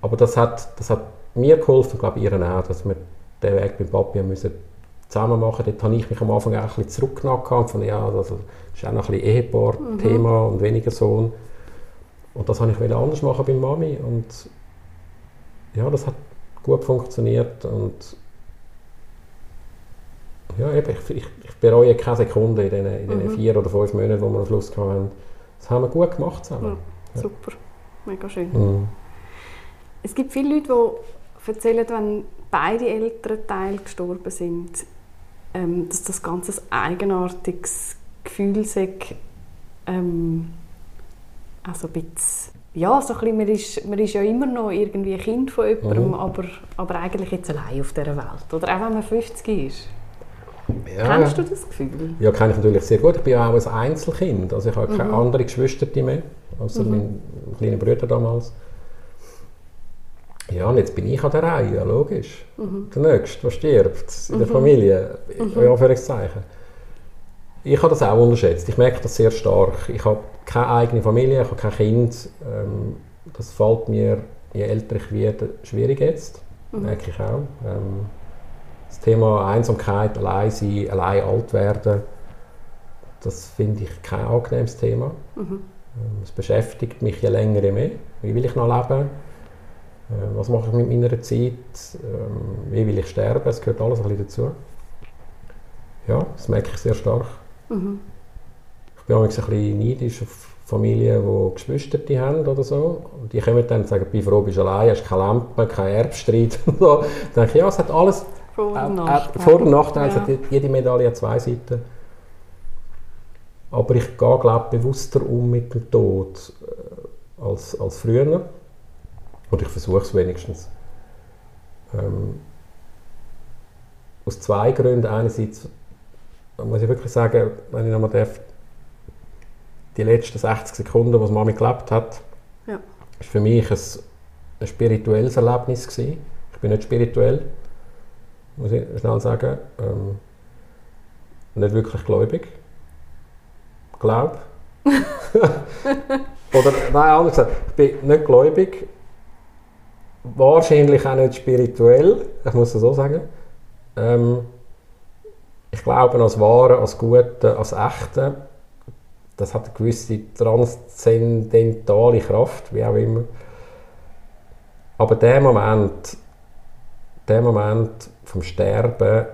Aber das hat, das hat mir geholfen, glaube ich, ihr auch, dass wir den Weg beim Papi müssen zusammen machen. Dort habe ich mich am Anfang auch ein bisschen zurückgenommen von ja, also, das ist auch noch ein bisschen Ehepaar-Thema mhm. und weniger Sohn. Und das habe ich anders machen bei Mami und ja, das hat gut funktioniert und ja, eben, ich, ich, ich, bereue keine Sekunde in den, in den mhm. vier oder fünf Monaten, die wir am Schluss hatten. Das haben wir gut gemacht zusammen. Ja, super, mega schön. Mhm. Es gibt viele Leute, die erzählen, wenn beide Elternteile gestorben sind, ähm, dass das ganz ein eigenartiges Gefühl sei, ähm, also ein bisschen, ja, so ein bisschen, man, ist, man ist ja immer noch irgendwie ein Kind von jemandem, mhm. aber, aber eigentlich jetzt allein auf dieser Welt. Oder auch wenn man 50 ist. Ja. Kennst du das Gefühl? Ja, kenne ich natürlich sehr gut. Ich bin ja auch ein Einzelkind. Also ich habe mhm. keine anderen Geschwister mehr, außer mhm. mein kleiner Bruder damals. Ja, und jetzt bin ich an der Reihe, logisch. Mhm. Der Nächste, der stirbt in der mhm. Familie, mhm. in Anführungszeichen. Ich habe das auch unterschätzt. Ich merke das sehr stark. Ich habe keine eigene Familie, ich habe kein Kind. Ähm, das fällt mir, je älter ich werde, schwierig jetzt. Mhm. Merke ich auch. Ähm, das Thema Einsamkeit, allein sein, allein alt werden, das finde ich kein angenehmes Thema. Mhm. Ähm, es beschäftigt mich je länger, je mehr. Wie will ich noch leben? Äh, was mache ich mit meiner Zeit? Ähm, wie will ich sterben? Es gehört alles ein bisschen dazu. Ja, das merke ich sehr stark. Mhm. Ich bin auch ein bisschen neidisch auf Familien, die Geschwister haben oder so. Und die kommen dann und sagen, bei Frau bist du allein, hast keine Lampe, keinen Erbstreit. dann denke ich, ja, es hat alles Vor- und Nachteile. Vor- und Nachteile. Ja. jede Medaille hat zwei Seiten. Aber ich gehe, glaube bewusster um mit dem Tod äh, als, als früher. Oder ich versuche es wenigstens. Ähm, aus zwei Gründen. Einerseits muss ich wirklich sagen, wenn ich nochmal darf, die letzten 60 Sekunden, die Mami gelebt hat, ja. ist für mich ein, ein spirituelles Erlebnis gewesen. Ich bin nicht spirituell, muss ich schnell sagen. Ähm, nicht wirklich gläubig. Glaub. Oder nein, anders gesagt, ich bin nicht gläubig, wahrscheinlich auch nicht spirituell, ich muss es so sagen. Ähm, ich glaube, als Wahre, als Gute, als Echte, das hat eine gewisse transzendentale Kraft, wie auch immer. Aber der Moment, der Moment vom Sterben,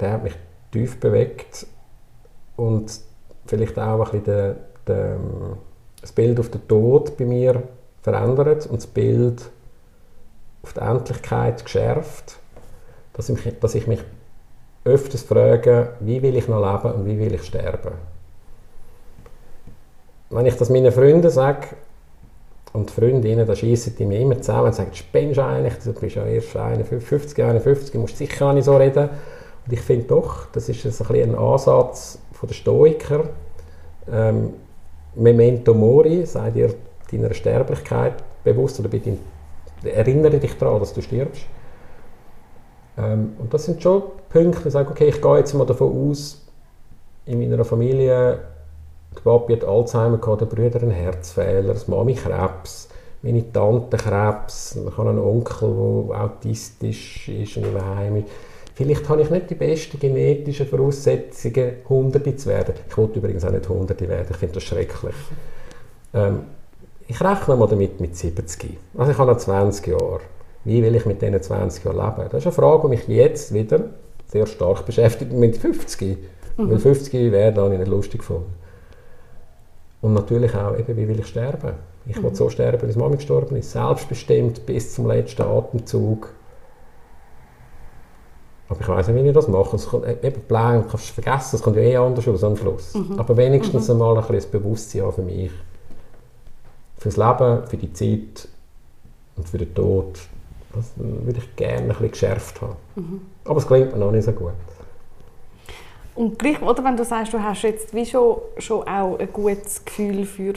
der hat mich tief bewegt und vielleicht auch ein bisschen den, den, das Bild auf den Tod bei mir verändert und das Bild auf die Endlichkeit geschärft, dass ich, dass ich mich öfters frage, wie will ich noch leben und wie will ich sterben. Wenn ich das meinen Freunden sage, und Freundinnen, da schießen die mir immer zusammen und sagen, spinnst eigentlich, du bist ja erst 51, 51, musst sicher nicht so reden. Und ich finde doch, das ist ein, ein Ansatz der Stoiker. Ähm, Memento mori, sei dir deiner Sterblichkeit bewusst oder deinem erinnere dich daran, dass du stirbst. Ähm, und das sind schon Punkte, wo ich sage, okay, ich gehe jetzt mal davon aus, in meiner Familie, der Papi hat Alzheimer gehabt, der Bruder einen Herzfehler, die Mami Krebs, meine Tante Krebs, ich habe einen Onkel, der autistisch ist und im Vielleicht habe ich nicht die besten genetischen Voraussetzungen, Hunderte zu werden. Ich wollte übrigens auch nicht Hunderte werden, ich finde das schrecklich. Ähm, ich rechne mal damit mit 70. Also ich habe noch 20 Jahre. Wie will ich mit diesen 20 Jahren leben? Das ist eine Frage, die mich jetzt wieder sehr stark beschäftigt mit 50. Mhm. Weil 50 wäre dann nicht lustig gefunden. Und natürlich auch, eben, wie will ich sterben? Ich mhm. will so sterben, wie Mami gestorben ist, selbstbestimmt bis zum letzten Atemzug. Aber ich weiß nicht, wie ich das mache. Es kommt, eben Plan kannst du vergessen, es kommt ja eh anders aus am Schluss. Mhm. Aber wenigstens mhm. einmal ein bisschen das Bewusstsein für mich fürs Leben, für die Zeit und für den Tod, das würde ich gerne ein bisschen geschärft haben. Mhm. Aber es klingt mir noch nicht so gut. Und gleich, oder wenn du sagst, du hast jetzt wie schon, schon auch ein gutes Gefühl für,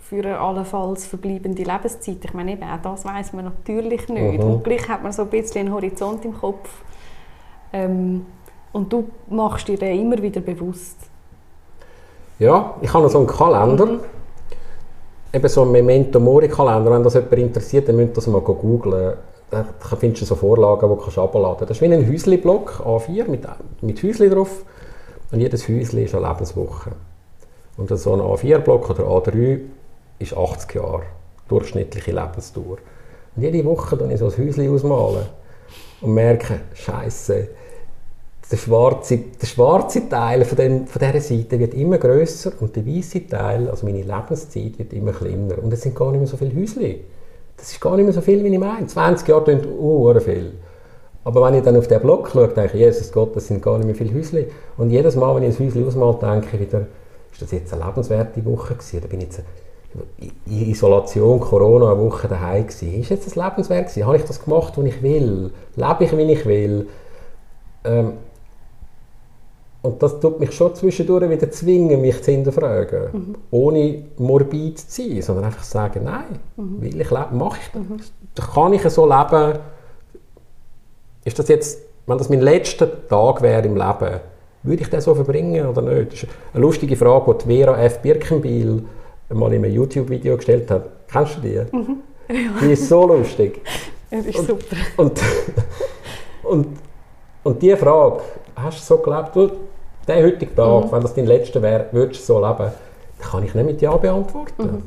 für eine allenfalls verbleibende Lebenszeit. Ich meine, eben, auch das weiß man natürlich nicht. Mhm. Und gleich hat man so ein bisschen einen Horizont im Kopf. Ähm, und du machst dir den immer wieder bewusst. Ja, ich habe noch so einen Kalender. Mhm eben so ein Memento Mori Kalender, wenn das jemand interessiert, dann müsst ihr das mal googeln. Da findest du so Vorlagen, die du herunterladen kannst. Das ist wie ein Häusli-Block, A4, mit, mit Häusli drauf. Und jedes Häusli ist eine Lebenswoche. Und so ein A4-Block oder A3 ist 80 Jahre, durchschnittliche Lebensdauer. Und jede Woche dann ich so ein Häusli ausmalen und merke, Scheiße, der schwarze, der schwarze Teil von, dem, von dieser Seite wird immer größer und der weiße Teil, also meine Lebenszeit, wird immer kleiner. Und es sind gar nicht mehr so viele Häuschen. Das ist gar nicht mehr so viel, wie ich meine. 20 Jahre klingt uh, viel. Aber wenn ich dann auf den Blog schaue, denke ich, Jesus Gott, das sind gar nicht mehr viele Häuschen. Und jedes Mal, wenn ich ein Häuschen ausmal, denke ich wieder, ist das jetzt eine lebenswerte Woche gewesen? Oder bin ich jetzt in Isolation, Corona, eine Woche daheim gewesen? Ist jetzt das lebenswert gewesen? Habe ich das gemacht, was ich will? Lebe ich, wie ich will? Ähm, und das tut mich schon zwischendurch wieder zwingen, mich zu hinterfragen. Mhm. Ohne morbid zu sein, sondern einfach sagen, nein, mhm. will ich leben, mache ich das. Mhm. Kann ich so leben? Ist das jetzt, wenn das mein letzter Tag wäre im Leben, würde ich das so verbringen oder nicht? Das ist eine lustige Frage, die Vera F. Birkenbiel mal in einem YouTube-Video gestellt hat. Kennst du die? Mhm. Ja. Die ist so lustig. Ja, das ist und, super. Und, und, und diese Frage, hast du so gelebt? Du, der heutige Tag, mhm. wenn das dein letzter wäre, würdest du so leben? Dann kann ich nicht mit Ja beantworten. Mhm.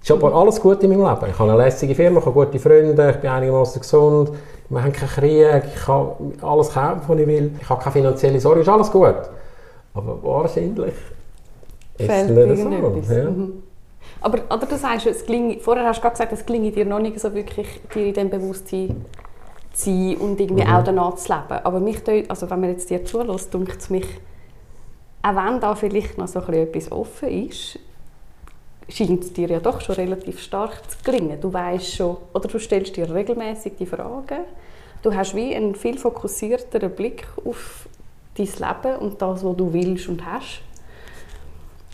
ist aber alles gut in meinem Leben. Ich habe eine lässige Firma, ich habe gute Freunde, ich bin einigermaßen gesund, wir haben keinen Krieg, ich kann alles kaufen, was ich will, ich habe keine finanzielle Sorge, ist alles gut. Aber wahrscheinlich ist es nicht so. Ja. Mhm. Aber oder du sagst, es klingt, vorher hast du gesagt, es klingt dir noch nicht so wirklich, dir in diesem Bewusstsein zu sein und irgendwie mhm. auch danach zu leben. Aber mich, also wenn man jetzt dir zulässt, denkt es mich, auch wenn da vielleicht noch so etwas offen ist, scheint es dir ja doch schon relativ stark zu gelingen. Du weißt schon, oder du stellst dir regelmäßig die Fragen. Du hast wie einen viel fokussierteren Blick auf dein Leben und das, was du willst und hast.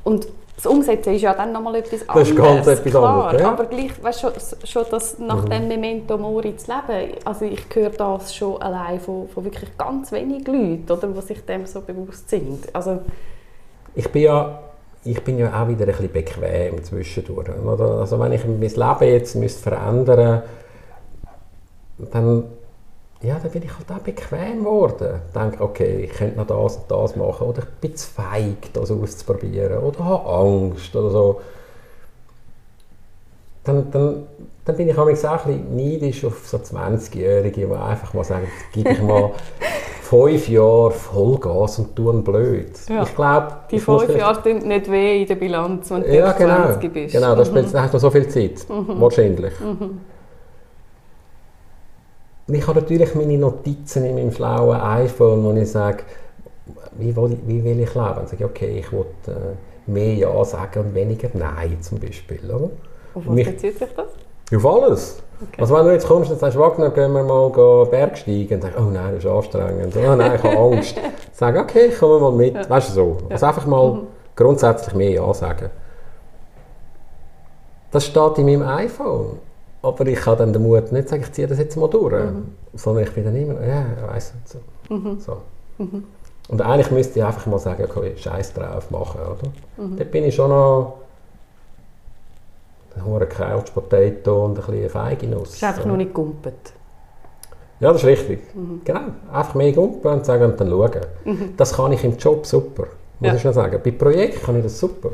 Und das Umsetzen ist ja dann nochmal etwas anderes. Das ist ganz etwas klar, anderes. Ja. Aber gleich, weißt du, schon, schon das nach mhm. dem Memento Mori zu leben, also ich höre das schon allein von, von wirklich ganz wenigen Leuten, oder, die sich dem so bewusst sind. Also, ich bin ja ich bin ja auch wieder ein bisschen bequem zwischendurch. Oder? Also wenn ich mein Leben jetzt müsste verändern müsste, dann, ja, dann bin ich halt auch bequem geworden. Ich denke, okay, ich könnte noch das und das machen. Oder ich bin zu feig, das auszuprobieren. Oder habe Angst oder so. Dann, dann, dann bin ich auch ein bisschen neidisch auf so 20-Jährige, die einfach mal sagen, gib ich mal fünf Jahre Vollgas und tun blöd. Ja. Ich glaube, die fünf Jahre tun nicht weh in der Bilanz, wenn du ja, genau. 20 bist. Genau, da mhm. hast du so viel Zeit, mhm. wahrscheinlich. Mhm. Ich habe natürlich meine Notizen in meinem schlauen iPhone, wo ich sage, wie will, wie will ich leben? Dann sage ich, okay, ich will äh, mehr Ja sagen und weniger Nein zum Beispiel. Oder? Auf was bezieht sich das? Auf alles. Okay. Also wenn du jetzt kommst und sagst, Wagner, gehen wir mal Bergsteigen, dann sagst du, oh nein, das ist anstrengend, oh nein, ich habe Angst. Sag, okay, ich komme mal mit, ja. weißt du so. Ja. Also einfach mal mhm. grundsätzlich mehr Ja sagen. Das steht in meinem iPhone. Aber ich habe dann den Mut nicht zu sagen, ich ziehe das jetzt mal durch. Mhm. Sondern ich bin dann immer, ja, ich weiss nicht so. Mhm. so. Mhm. Und eigentlich müsste ich einfach mal sagen, okay, scheiß drauf, machen, oder? Mhm. Dort bin ich schon noch ein hoher Couch Potato und ein bisschen feige Nuss. Das ist einfach noch nicht gumpet. Ja, das ist richtig. Mhm. Genau. Einfach mehr gumpen und sagen und dann schauen. Mhm. Das kann ich im Job super. Muss ja. ich schon sagen. Bei Projekten kann ich das super.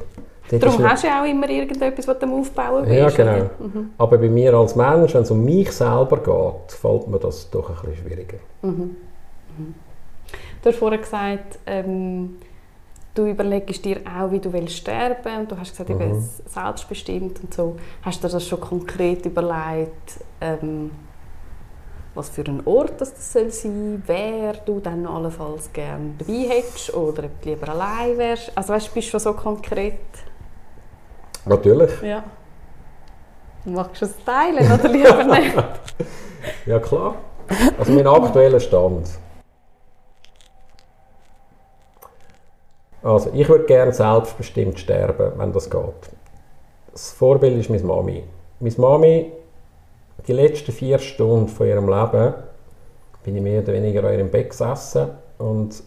Dort Darum hast du ja auch immer irgendetwas, was du aufbauen willst. Ja, genau. Mhm. Aber bei mir als Mensch, wenn es um mich selber geht, fällt mir das doch ein bisschen schwieriger. Mhm. mhm. Du hast vorhin gesagt, ähm, Du überlegst dir auch, wie du willst sterben und du hast gesagt, mhm. eben selbstbestimmt und so. Hast du dir das schon konkret überlegt, ähm, was für ein Ort das, das soll sein, wer du dann allenfalls gerne dabei hättest oder ob du lieber allein wärst? Also weißt, bist du schon so konkret? Natürlich. Ja. Magst du es teilen oder lieber nicht? ja klar. Also mein aktueller Stand Also, ich würde gerne selbstbestimmt sterben, wenn das geht. Das Vorbild ist meine Mami. Meine Mami, die letzten vier Stunden von ihrem Leben, bin ich mehr oder weniger in ihrem Bett gesessen und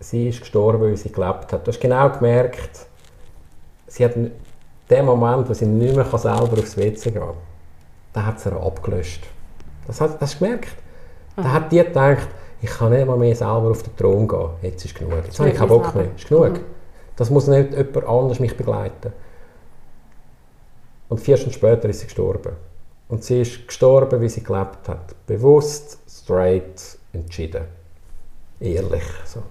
sie ist gestorben, weil sie gelebt hat. Du hast genau gemerkt, sie hat den Moment, wo sie nicht mehr selber aufs WC gehen kann, da hat sie abgelöscht. Das, hat, das hast du gemerkt. Da hat die gedacht, ich kann nicht mal mehr selber auf den Thron gehen. Jetzt ist genug. Jetzt habe ich keinen Bock mehr. Ist genug. Mhm. Das muss nicht jemand anders mich begleiten. Und vier Stunden später ist sie gestorben. Und sie ist gestorben, wie sie gelebt hat. Bewusst, straight, entschieden. Ehrlich. So.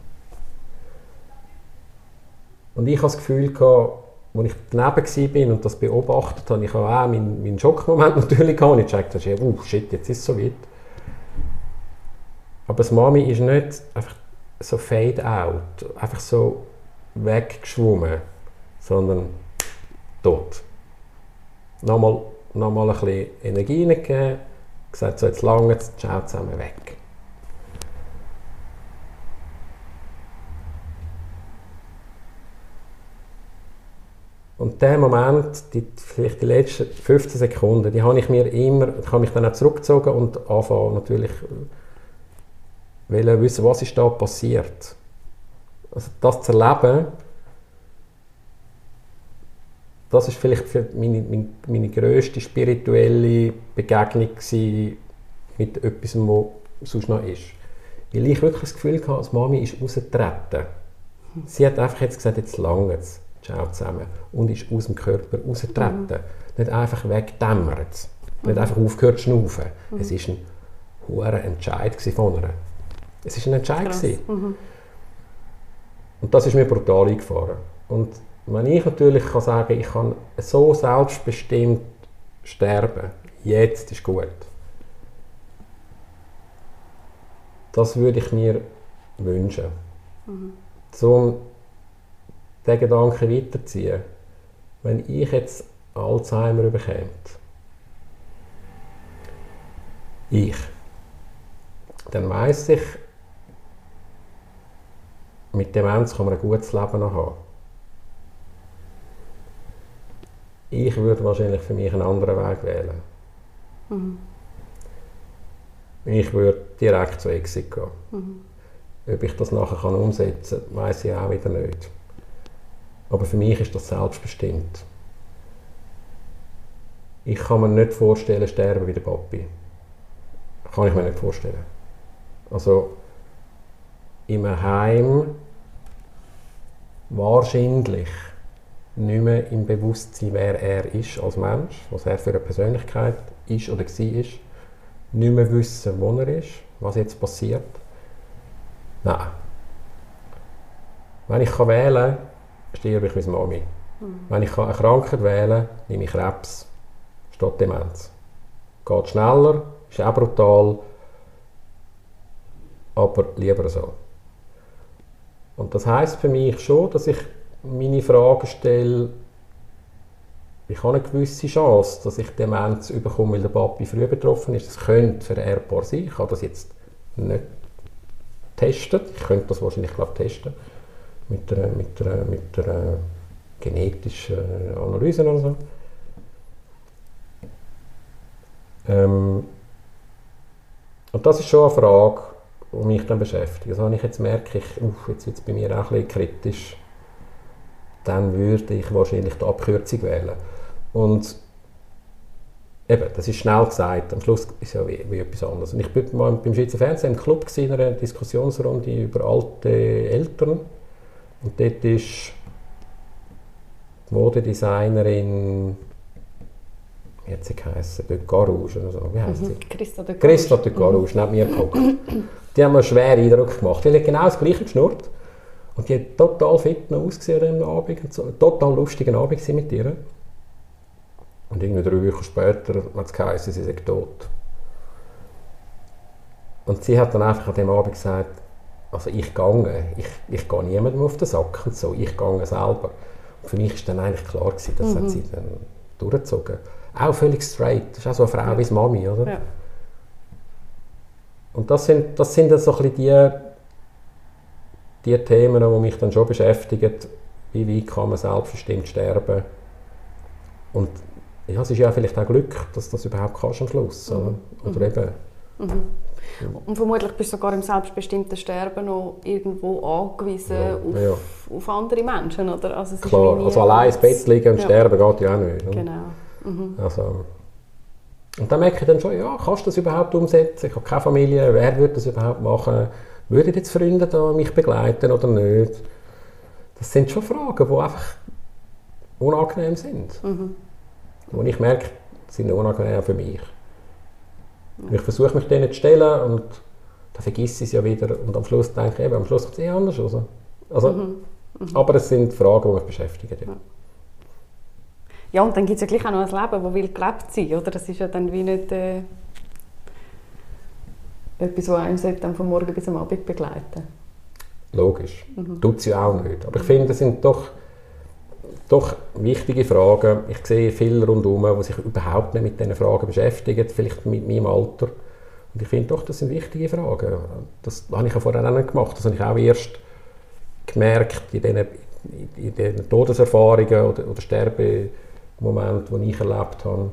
Und ich hatte das Gefühl, gehabt, als ich daneben war und das beobachtet habe, ich habe auch meinen, meinen Schockmoment natürlich gehabt und ich checkte, oh shit, jetzt ist es so weit. Aber das Mami ist nicht einfach so fade out, einfach so weggeschwommen, sondern tot. Nochmal, nochmal ein bisschen Energie gegeben, gesagt, so jetzt lange, ciao zusammen, weg. Und der Moment, die, vielleicht die letzten 15 Sekunden, die habe ich mir immer, habe mich dann auch zurückgezogen und anfangen natürlich wollen wissen, was ist da passiert. Also das zu erleben, das ist vielleicht für meine, meine, meine grösste spirituelle Begegnung mit etwas, was sonst noch ist. Weil ich wirklich das Gefühl hatte, als Mami ist rausgetreten. Sie hat einfach jetzt gesagt, jetzt lange es. Ciao zusammen. Und ist aus dem Körper rausgetreten. Mhm. Nicht einfach weggedämmert. Mhm. Nicht einfach aufgehört zu schnaufen. Mhm. Es war ein hoher Entscheid von ihr. Es war ein Entscheid. Mhm. Und das ist mir brutal eingefahren. Und wenn ich natürlich kann sagen ich kann so selbstbestimmt sterben, jetzt ist gut. Das würde ich mir wünschen. Mhm. Um den Gedanken weiterziehen. Wenn ich jetzt Alzheimer bekomme, ich, dann weiß ich, mit Demenz kann man ein gutes Leben noch haben. Ich würde wahrscheinlich für mich einen anderen Weg wählen. Mhm. Ich würde direkt zu Exit gehen. Mhm. Ob ich das nachher kann umsetzen kann, weiß ich auch wieder nicht. Aber für mich ist das selbstbestimmt. Ich kann mir nicht vorstellen, sterben wie der Papi. Kann ich mir nicht vorstellen. Also, im Heim wahrscheinlich nicht mehr im Bewusstsein, wer er ist als Mensch, was er für eine Persönlichkeit ist oder war, ist. Nicht mehr wissen, wo er ist, was jetzt passiert. Nein. Wenn ich wählen kann, sterbe ich wie Mami. Mhm. Wenn ich eine Krankheit wählen kann, nehme ich Krebs statt Demenz. Geht schneller, ist auch brutal, aber lieber so. Und das heißt für mich schon, dass ich meine Frage stelle, ich habe eine gewisse Chance, dass ich Demenz überkomme, weil der Papi früh betroffen ist. Das könnte vererbbar sein. Ich habe das jetzt nicht getestet. Ich könnte das wahrscheinlich glaube, testen mit einer, mit einer, mit einer genetischen Analyse oder so. Ähm, und das ist schon eine Frage, die mich dann beschäftigt. Also wenn ich jetzt merke, ich, uff, jetzt wird es bei mir auch ein bisschen kritisch, dann würde ich wahrscheinlich die Abkürzung wählen. Und eben, das ist schnell gesagt, am Schluss ist es ja wie, wie etwas anderes. Und ich war mal beim Schweizer Fernsehen im Club in einer Diskussionsrunde über alte Eltern. Und dort ist die Modedesignerin wie hat sie geheißen? De Garouge oder so. Wie heißt mhm. sie? Christa de Garouge. Christa de Garouge, mhm. neben mir geguckt. Die haben mir einen schweren Eindruck gemacht. Die hat genau das Gleiche geschnurrt. Und die hat total fit noch ausgesehen am Abend. Und so. Total lustigen Abend mit ihr. Und irgendwie drei Wochen später hat es geheißen, sie sei tot. Und sie hat dann einfach an dem Abend gesagt, also ich gehe, ich, ich gehe niemandem auf den Sack und so, ich gehe selber. Und für mich war dann eigentlich klar, gewesen, das mhm. hat sie dann durchgezogen. Auch völlig straight, das ist auch so eine Frau ja. wie Mami, oder? Ja. Und das sind, das sind dann so ein bisschen die, die Themen, die mich dann schon beschäftigen, wie weit kann man selbstbestimmt sterben. Und ja, es ist ja vielleicht auch Glück, dass das überhaupt kannst am Schluss. Mhm. Oder, oder eben. Mhm. Und vermutlich bist du sogar im selbstbestimmten Sterben noch irgendwo angewiesen ja, auf, ja. auf, andere Menschen, oder? Also Klar, also allein ins Bett liegen und sterben geht ja auch nicht. Genau. Mhm. Also, und dann merke ich dann schon, ja, kannst du das überhaupt umsetzen? Ich habe keine Familie, wer würde das überhaupt machen? Würden jetzt Freunde da mich begleiten oder nicht? Das sind schon Fragen, die einfach unangenehm sind. Mhm. Und ich merke, sie sind unangenehm für mich. Und ich versuche mich denen zu stellen und dann vergesse ich es ja wieder und am Schluss denke ich, eben, am Schluss kommt es eh anders raus. Also, mhm. Mhm. Aber es sind Fragen, die mich beschäftigen. Ja. Ja und dann gibt es ja gleich auch noch ein Leben, das will gelebt sein, oder? Das ist ja dann wie nicht... Äh etwas, das einem dann von morgen bis am Abend begleiten Logisch. Mhm. Tut sie auch nicht. Aber ich finde, das sind doch, doch wichtige Fragen. Ich sehe viele rundherum, die sich überhaupt nicht mit diesen Fragen beschäftigen, vielleicht mit meinem Alter. Und ich finde doch, das sind wichtige Fragen. Das habe ich ja vorher auch nicht gemacht. Das habe ich auch erst gemerkt in diesen, in den Todeserfahrungen oder, oder Sterbemomenten, die ich erlebt habe,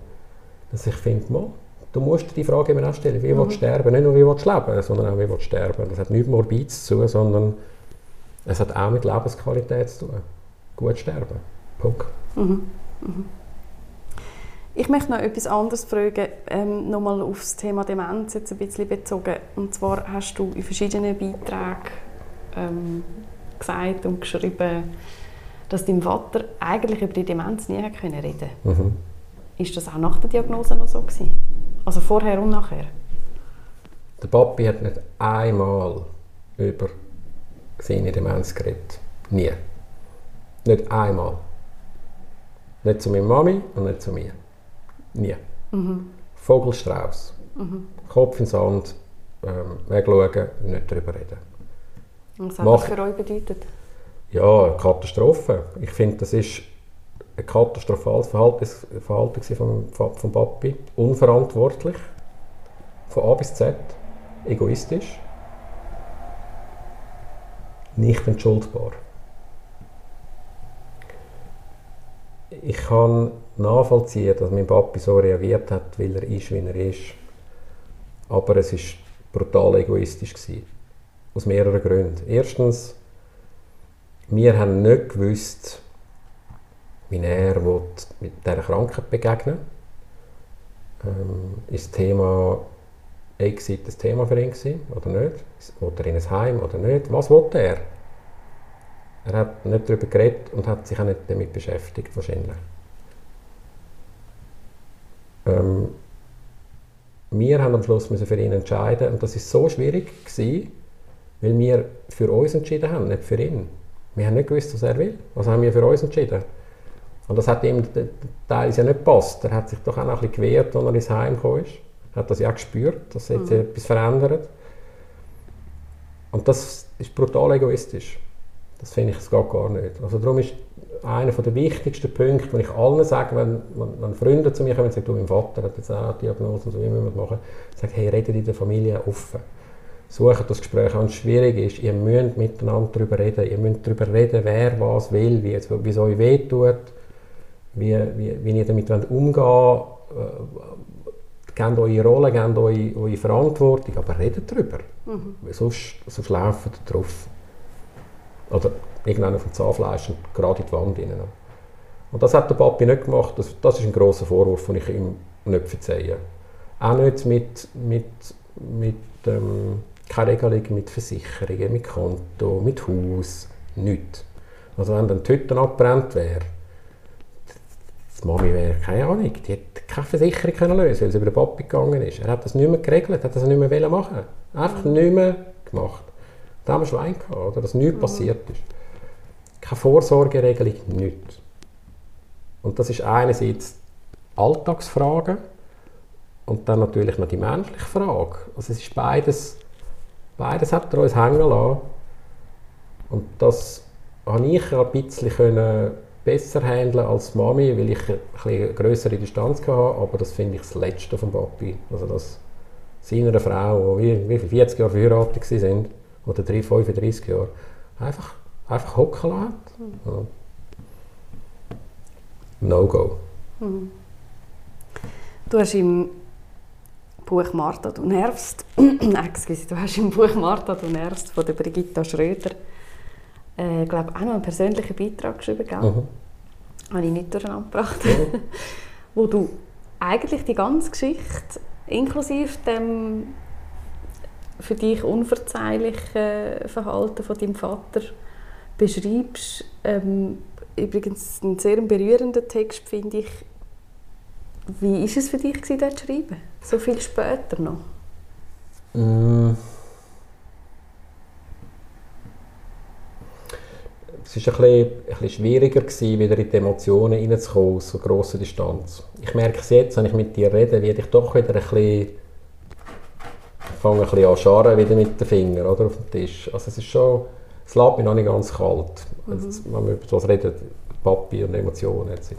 dass ich finde, du musst dir die Frage immer auch stellen, wie mhm. willst du sterben? Nicht nur, wie willst du leben, sondern auch, wie willst du sterben. Das hat nichts Morbides zu tun, sondern es hat auch mit Lebensqualität zu tun. Gut sterben. Punkt. Mhm. Mhm. Ich möchte noch etwas anderes fragen, ähm, nochmal auf das Thema Demenz jetzt ein bisschen bezogen. Und zwar hast du in verschiedenen Beiträgen ähm, gesagt und geschrieben, dass dein Vater eigentlich über die Demenz nie reden konnte. Mhm. Ist das auch nach der Diagnose noch so gewesen? Also vorher und nachher? Der Papi hat nicht einmal über seine Demenz geredet. Nie. Nicht einmal. Nicht zu meiner Mami und nicht zu mir. Nie. Mhm. Vogelstrauß. Mhm. Kopf in den Sand, ähm, wegschauen, nicht darüber reden. Was hat Mach, das für euch bedeutet? Ja, Katastrophe. Ich finde, das ist ein katastrophales Verhalten, Verhalten vom, vom Papi. Unverantwortlich. Von A bis Z. Egoistisch. Nicht entschuldbar. Ich kann nachvollziehen, dass mein Papi so reagiert hat, weil er ist, wie er ist. Aber es war brutal egoistisch. Gewesen. Aus mehreren Gründen. Erstens, wir haben nicht gewusst, wie er mit dieser Krankheit begegnen ähm, Ist das Thema Exit das Thema für ihn gewesen, oder nicht? Will er in ein Heim oder nicht? Was wollte er? Er hat nicht darüber geredet und hat sich auch nicht damit beschäftigt, wahrscheinlich. Ähm, wir haben am Schluss müssen für ihn entscheiden und das ist so schwierig gewesen, weil wir für uns entschieden haben, nicht für ihn. Wir haben nicht gewusst, was er will. Was haben wir für uns entschieden? Und das hat ihm teilweise ja nicht gepasst. Er hat sich doch auch noch ein bisschen gewehrt, als er ins Heim gekommen ist. Er hat das ja gespürt, dass sich mhm. etwas verändert. Und das ist brutal egoistisch. Das finde ich, das geht gar nicht. Also darum ist einer der wichtigsten Punkte, den ich allen sage, wenn, wenn, wenn Freunde zu mir kommen und sagen, du, mein Vater hat jetzt auch eine Diagnose und so, wie müssen wir das machen? Ich sage, hey, redet in der Familie offen. Sucht das Gespräch. Es schwierig ist, ihr müsst miteinander darüber reden. Ihr müsst darüber reden, wer was will, wie, es, wie es euch wehtut wie, wie, wie ihr damit umgehen wollt. Äh, gebt eure Rolle, gebt eure, eure Verantwortung, aber redet darüber. Mhm. Sonst, sonst laufen ihr drauf. Oder irgendwann auf dem Zahnfleisch und gerade in die Wand rein. Und das hat der Papi nicht gemacht. Das, das ist ein großer Vorwurf, den ich ihm nicht verzeihe. Auch nicht mit, mit, mit ähm, keine Regelung mit Versicherungen, mit Konto, mit Haus, nichts. Also wenn dann die Hütte abbrennt wäre, die Mami wäre, keine Ahnung, die hätte keine Versicherung können lösen weil es über den Papi gegangen ist. Er hat das nicht mehr geregelt, hat das nicht mehr machen Einfach mhm. nicht mehr gemacht. Da haben wir Schwein gehabt, oder? dass nichts mhm. passiert ist. Keine Vorsorgeregelung, nichts. Und das ist einerseits Alltagsfragen und dann natürlich noch die menschliche Frage. Also es ist beides, beides hat er uns hängen lassen. Und das habe ich ein bisschen besser handeln als Mami, weil ich eine größere Distanz hatte, aber das finde ich das Letzte vom Papi. Also das seiner Frau, die wie, wie 40 Jahre verheiratet sind, oder 3, 35 Jahre, einfach, einfach hocken lassen. Mhm. No-go. Mhm. Du hast im Buch Martha, du nervst, excuse, du hast im Buch Martha, du nervst von der Brigitta Schröder äh, glaube auch noch einen persönlichen Beitrag geschrieben, gell? Mhm. Habe ich nicht durcheinander gebracht. Mhm. wo du eigentlich die ganze Geschichte, inklusive dem für dich unverzeihlichen Verhalten von deinem Vater, beschreibst. Ähm, übrigens ein sehr berührender Text, finde ich. Wie war es für dich, dort zu schreiben? So viel später noch? Mm. es war ein bisschen, ein bisschen schwieriger, gewesen, wieder in die Emotionen hineinzukommen, aus so grosser Distanz. Ich merke es jetzt, wenn ich mit dir rede, werde ich doch wieder ein bisschen fange ein bisschen an scharren wieder mit den Fingern oder, auf dem Tisch. Also es ist schon, es lässt mich noch nicht ganz kalt. Mhm. Wenn man über etwas redet, Papi und Emotionen etc.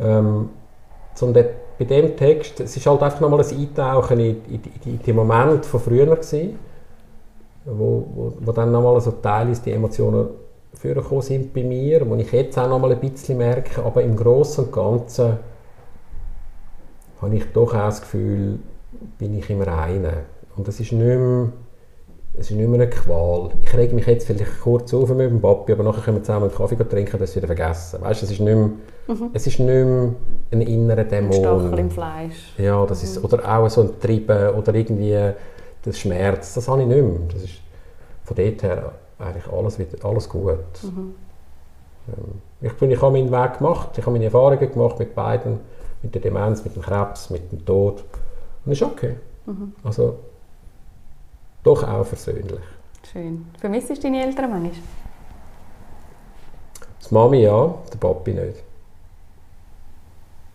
Ähm, sondern bei dem Text, es ist halt einfach nochmal ein Eintauchen in, in, in, die Momente von früher gewesen, wo, wo, wo dann nochmal so teilweise die Emotionen vorgekommen sind bei mir, wo ich jetzt auch nochmal ein bisschen merke, aber im Großen und Ganzen habe ich doch auch das Gefühl, bin ich im Reinen. Und das ist nicht mehr, es ist nicht mehr eine Qual. Ich rege mich jetzt vielleicht kurz auf mit dem Papi, aber nachher können wir zusammen einen Kaffee trinken, das wieder vergessen. Weißt, es ist nicht mehr, mhm. es ist nicht mehr ein innerer Dämon. Ein Stachel im Fleisch. Ja, das mhm. ist, oder auch so ein Treiben oder irgendwie der Schmerz, das habe ich nicht mehr. Das ist von dort her eigentlich alles, wieder, alles gut. Mhm. Ähm, ich, bin, ich habe meinen Weg gemacht, ich habe meine Erfahrungen gemacht mit beiden mit der Demenz, mit dem Krebs, mit dem Tod. Und das ist okay. Mhm. Also doch auch versöhnlich. Schön. Vermisst du deine Eltern manchmal? Das Mami ja, der Papi nicht.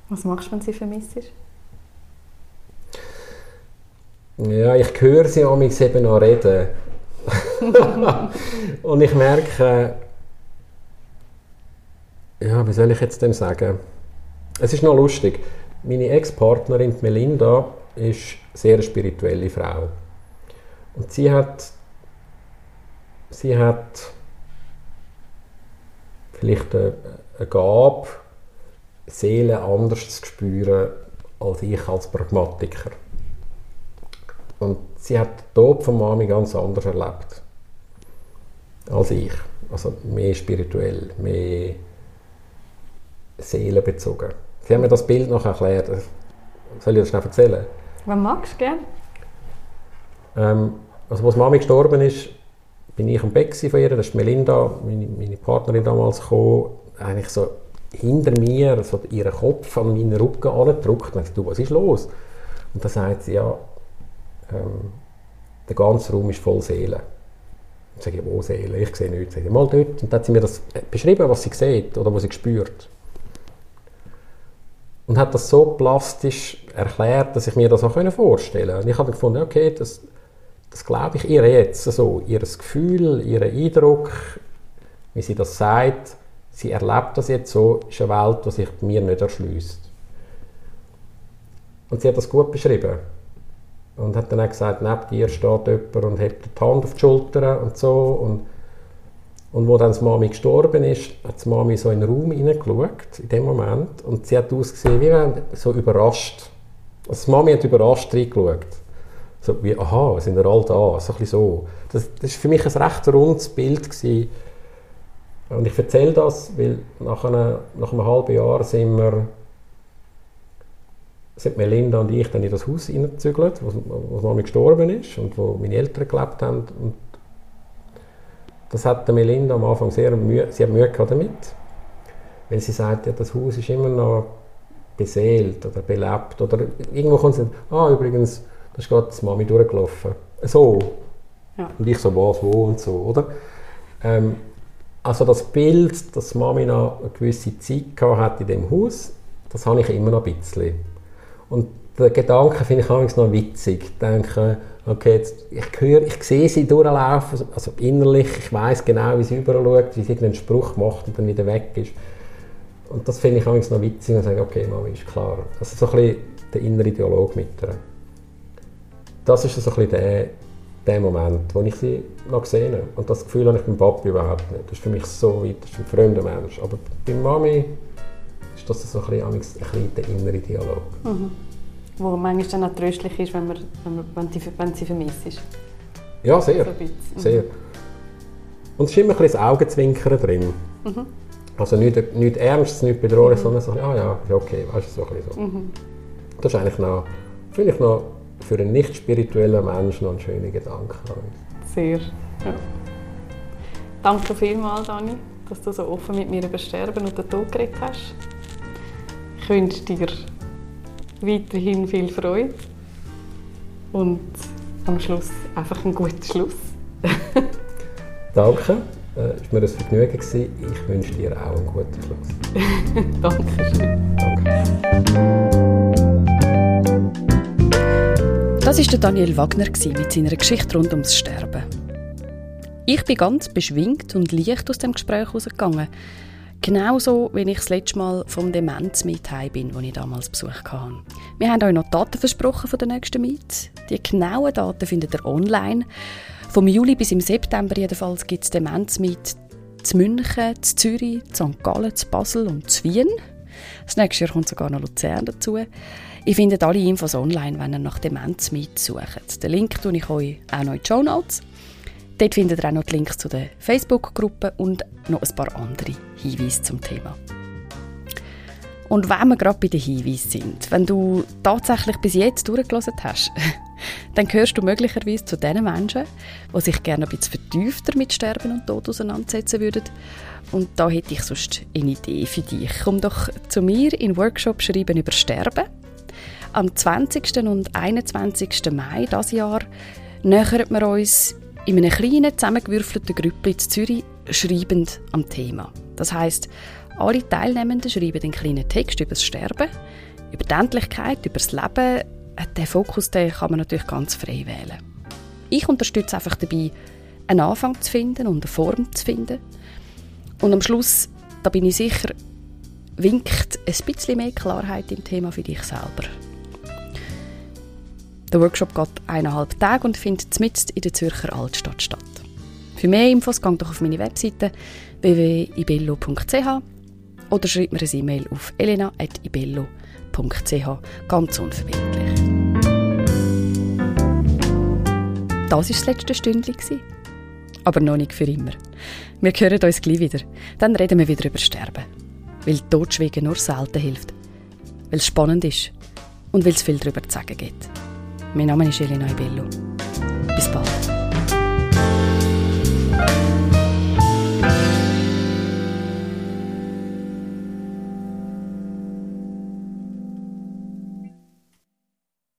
Was machst du, wenn sie vermisst? Ja, ich höre sie amigs eben noch reden. und ich merke, ja, wie soll ich jetzt dem sagen? Es ist noch lustig. Meine Ex-Partnerin Melinda ist eine sehr spirituelle Frau. Und sie hat, sie hat vielleicht eine, eine Gabe, Seele anders zu spüren als ich als Pragmatiker. Und sie hat den Tod von Mami ganz anders erlebt als ich. Also mehr spirituell, mehr seelenbezogen. Sie haben mir das Bild noch erklärt. Soll ich das schnell erzählen? Was magst du gerne? Ähm, also als Mami gestorben ist, bin ich am Bett von ihr, da ist Melinda, meine, meine Partnerin damals, gekommen, eigentlich so hinter mir, so ihren Kopf an meinen Rücken angedrückt und gesagt, du, was ist los? Und dann sagt sie, ja, ähm, der ganze Raum ist voll Seele. Ich sage, wo Seele? Ich sehe nichts. Ich mal dort. Und dann hat sie mir das beschrieben, was sie sieht oder was sie spürt und hat das so plastisch erklärt, dass ich mir das auch vorstellen konnte. Und ich habe gefunden, okay, das, das glaube ich ihr jetzt so. Ihr Gefühl, ihr Eindruck, wie sie das sagt, sie erlebt das jetzt so, ist eine Welt, die sich mir nicht erschließt. Und sie hat das gut beschrieben. Und hat dann auch gesagt, neben dir steht jemand und hebt die Hand auf die Schulter und so. Und und wo dann die Mami gestorben ist, hat die Mami so in den Raum hineingeschaut, in dem Moment, und sie hat ausgesehen, wie wenn so überrascht. Also die Mami hat überrascht reingeschaut. So wie, aha, sind wir alle da? So ein so. Das, war für mich ein recht rundes Bild. Gewesen. Und ich erzähle das, weil nach, einer, nach einem halben Jahr sind wir sind Melinda und ich dann in das Haus hineingezügelt, wo, wo gestorben ist und wo meine Eltern gelebt haben. Und das hat Melinda am Anfang sehr Mühe, sie hat Mühe damit, weil sie sagt, ja, das Haus ist immer noch beseelt oder belebt oder irgendwo kommt sie, ah übrigens, da ist gerade die Mami durchgelaufen. So. Ja. Und ich so, was, wo und so, oder? Ähm, also das Bild, dass Mami noch eine gewisse Zeit hat in dem Haus, das habe ich immer noch ein bisschen. Und den Gedanken finde ich auch noch witzig. Ich denke, okay, jetzt, ich höre, ich sehe sie durchlaufen, also innerlich, ich weiß genau, wie sie überschaut, wie sie irgendeinen Spruch macht und dann wieder weg ist. Und das finde ich auch noch witzig und sage, okay, Mami, ist klar. Also so ein bisschen der innere Dialog mit ihr. Das ist so ein bisschen der, der Moment, wo ich sie noch gesehen habe. Und das Gefühl habe ich beim Papi überhaupt nicht. Das ist für mich so weit, das ist ein fremder Mensch. Aber bei Mami ist das so ein bisschen, ein bisschen der innere Dialog. Mhm wo manchmal dann auch tröstlich ist, wenn, man, wenn, man, wenn, sie, wenn sie vermisst ist. Ja, sehr. So mhm. sehr. Und es ist immer ein bisschen das Augenzwinkern drin. Mhm. Also nicht, nicht ernst, nicht bedrohlich, mhm. sondern so, ah ja, ist okay, weißt du, so ein so. Mhm. Das ist eigentlich noch, finde ich noch für einen nicht spirituellen Menschen noch ein schöner Gedanke. Sehr, ja. Danke vielmals, Dani, dass du so offen mit mir über Sterben und den Tod geredet hast. Ich wünsche dir weiterhin viel Freude und am Schluss einfach einen guten Schluss. Danke, es äh, war mir ein Vergnügen. Ich wünsche dir auch einen guten Schluss. Dankeschön. Danke. Das ist der Daniel Wagner mit seiner Geschichte rund ums Sterben. Ich bin ganz beschwingt und leicht aus dem Gespräch herausgegangen. Genauso, wie ich das letzte Mal vom Demenz mit bin, wo ich damals Besuch hatte. Wir haben euch noch Daten versprochen von der nächsten Meet. Die genauen Daten findet ihr online. Vom Juli bis im September jedenfalls gibt es Demenz mit zu München, zu Zürich, zu St. Gallen, zu Basel und zu Wien. Das nächste Jahr kommt sogar noch Luzern dazu. Ihr findet alle Infos online, wenn ihr nach Demenz mitsucht. Den Link tue ich euch auch noch in die Show Notes. Dort findet ihr auch noch die Links zu der Facebook-Gruppe und noch ein paar andere Hinweise zum Thema. Und wenn wir gerade bei den Hinweisen sind, wenn du tatsächlich bis jetzt durchgelassen hast, dann gehörst du möglicherweise zu den Menschen, die sich gerne ein bisschen vertiefter mit Sterben und Tod auseinandersetzen würden. Und da hätte ich sonst eine Idee für dich. Komm doch zu mir in Workshop schreiben über Sterben am 20. und 21. Mai dieses Jahr nähern wir uns in einem kleinen, zusammengewürfelten Grüppli in Zürich schreibend am Thema. Das heißt, alle Teilnehmenden schreiben einen kleinen Text über das Sterben, über die Endlichkeit, über das Leben. Den Fokus den kann man natürlich ganz frei wählen. Ich unterstütze einfach dabei, einen Anfang zu finden und eine Form zu finden. Und am Schluss, da bin ich sicher, winkt ein bisschen mehr Klarheit im Thema für dich selber. Der Workshop geht eineinhalb Tage und findet mitten in der Zürcher Altstadt statt. Für mehr Infos geht doch auf meine Webseite www.ibello.ch oder schreibt mir eine E-Mail auf elena.ibello.ch ganz unverbindlich. Das war das letzte Stündchen. Aber noch nicht für immer. Wir hören uns gleich wieder. Dann reden wir wieder über Sterben. Weil Totschweigen nur selten hilft. Weil es spannend ist und weil es viel darüber zu sagen gibt. Mein Name ist Elena Ibello.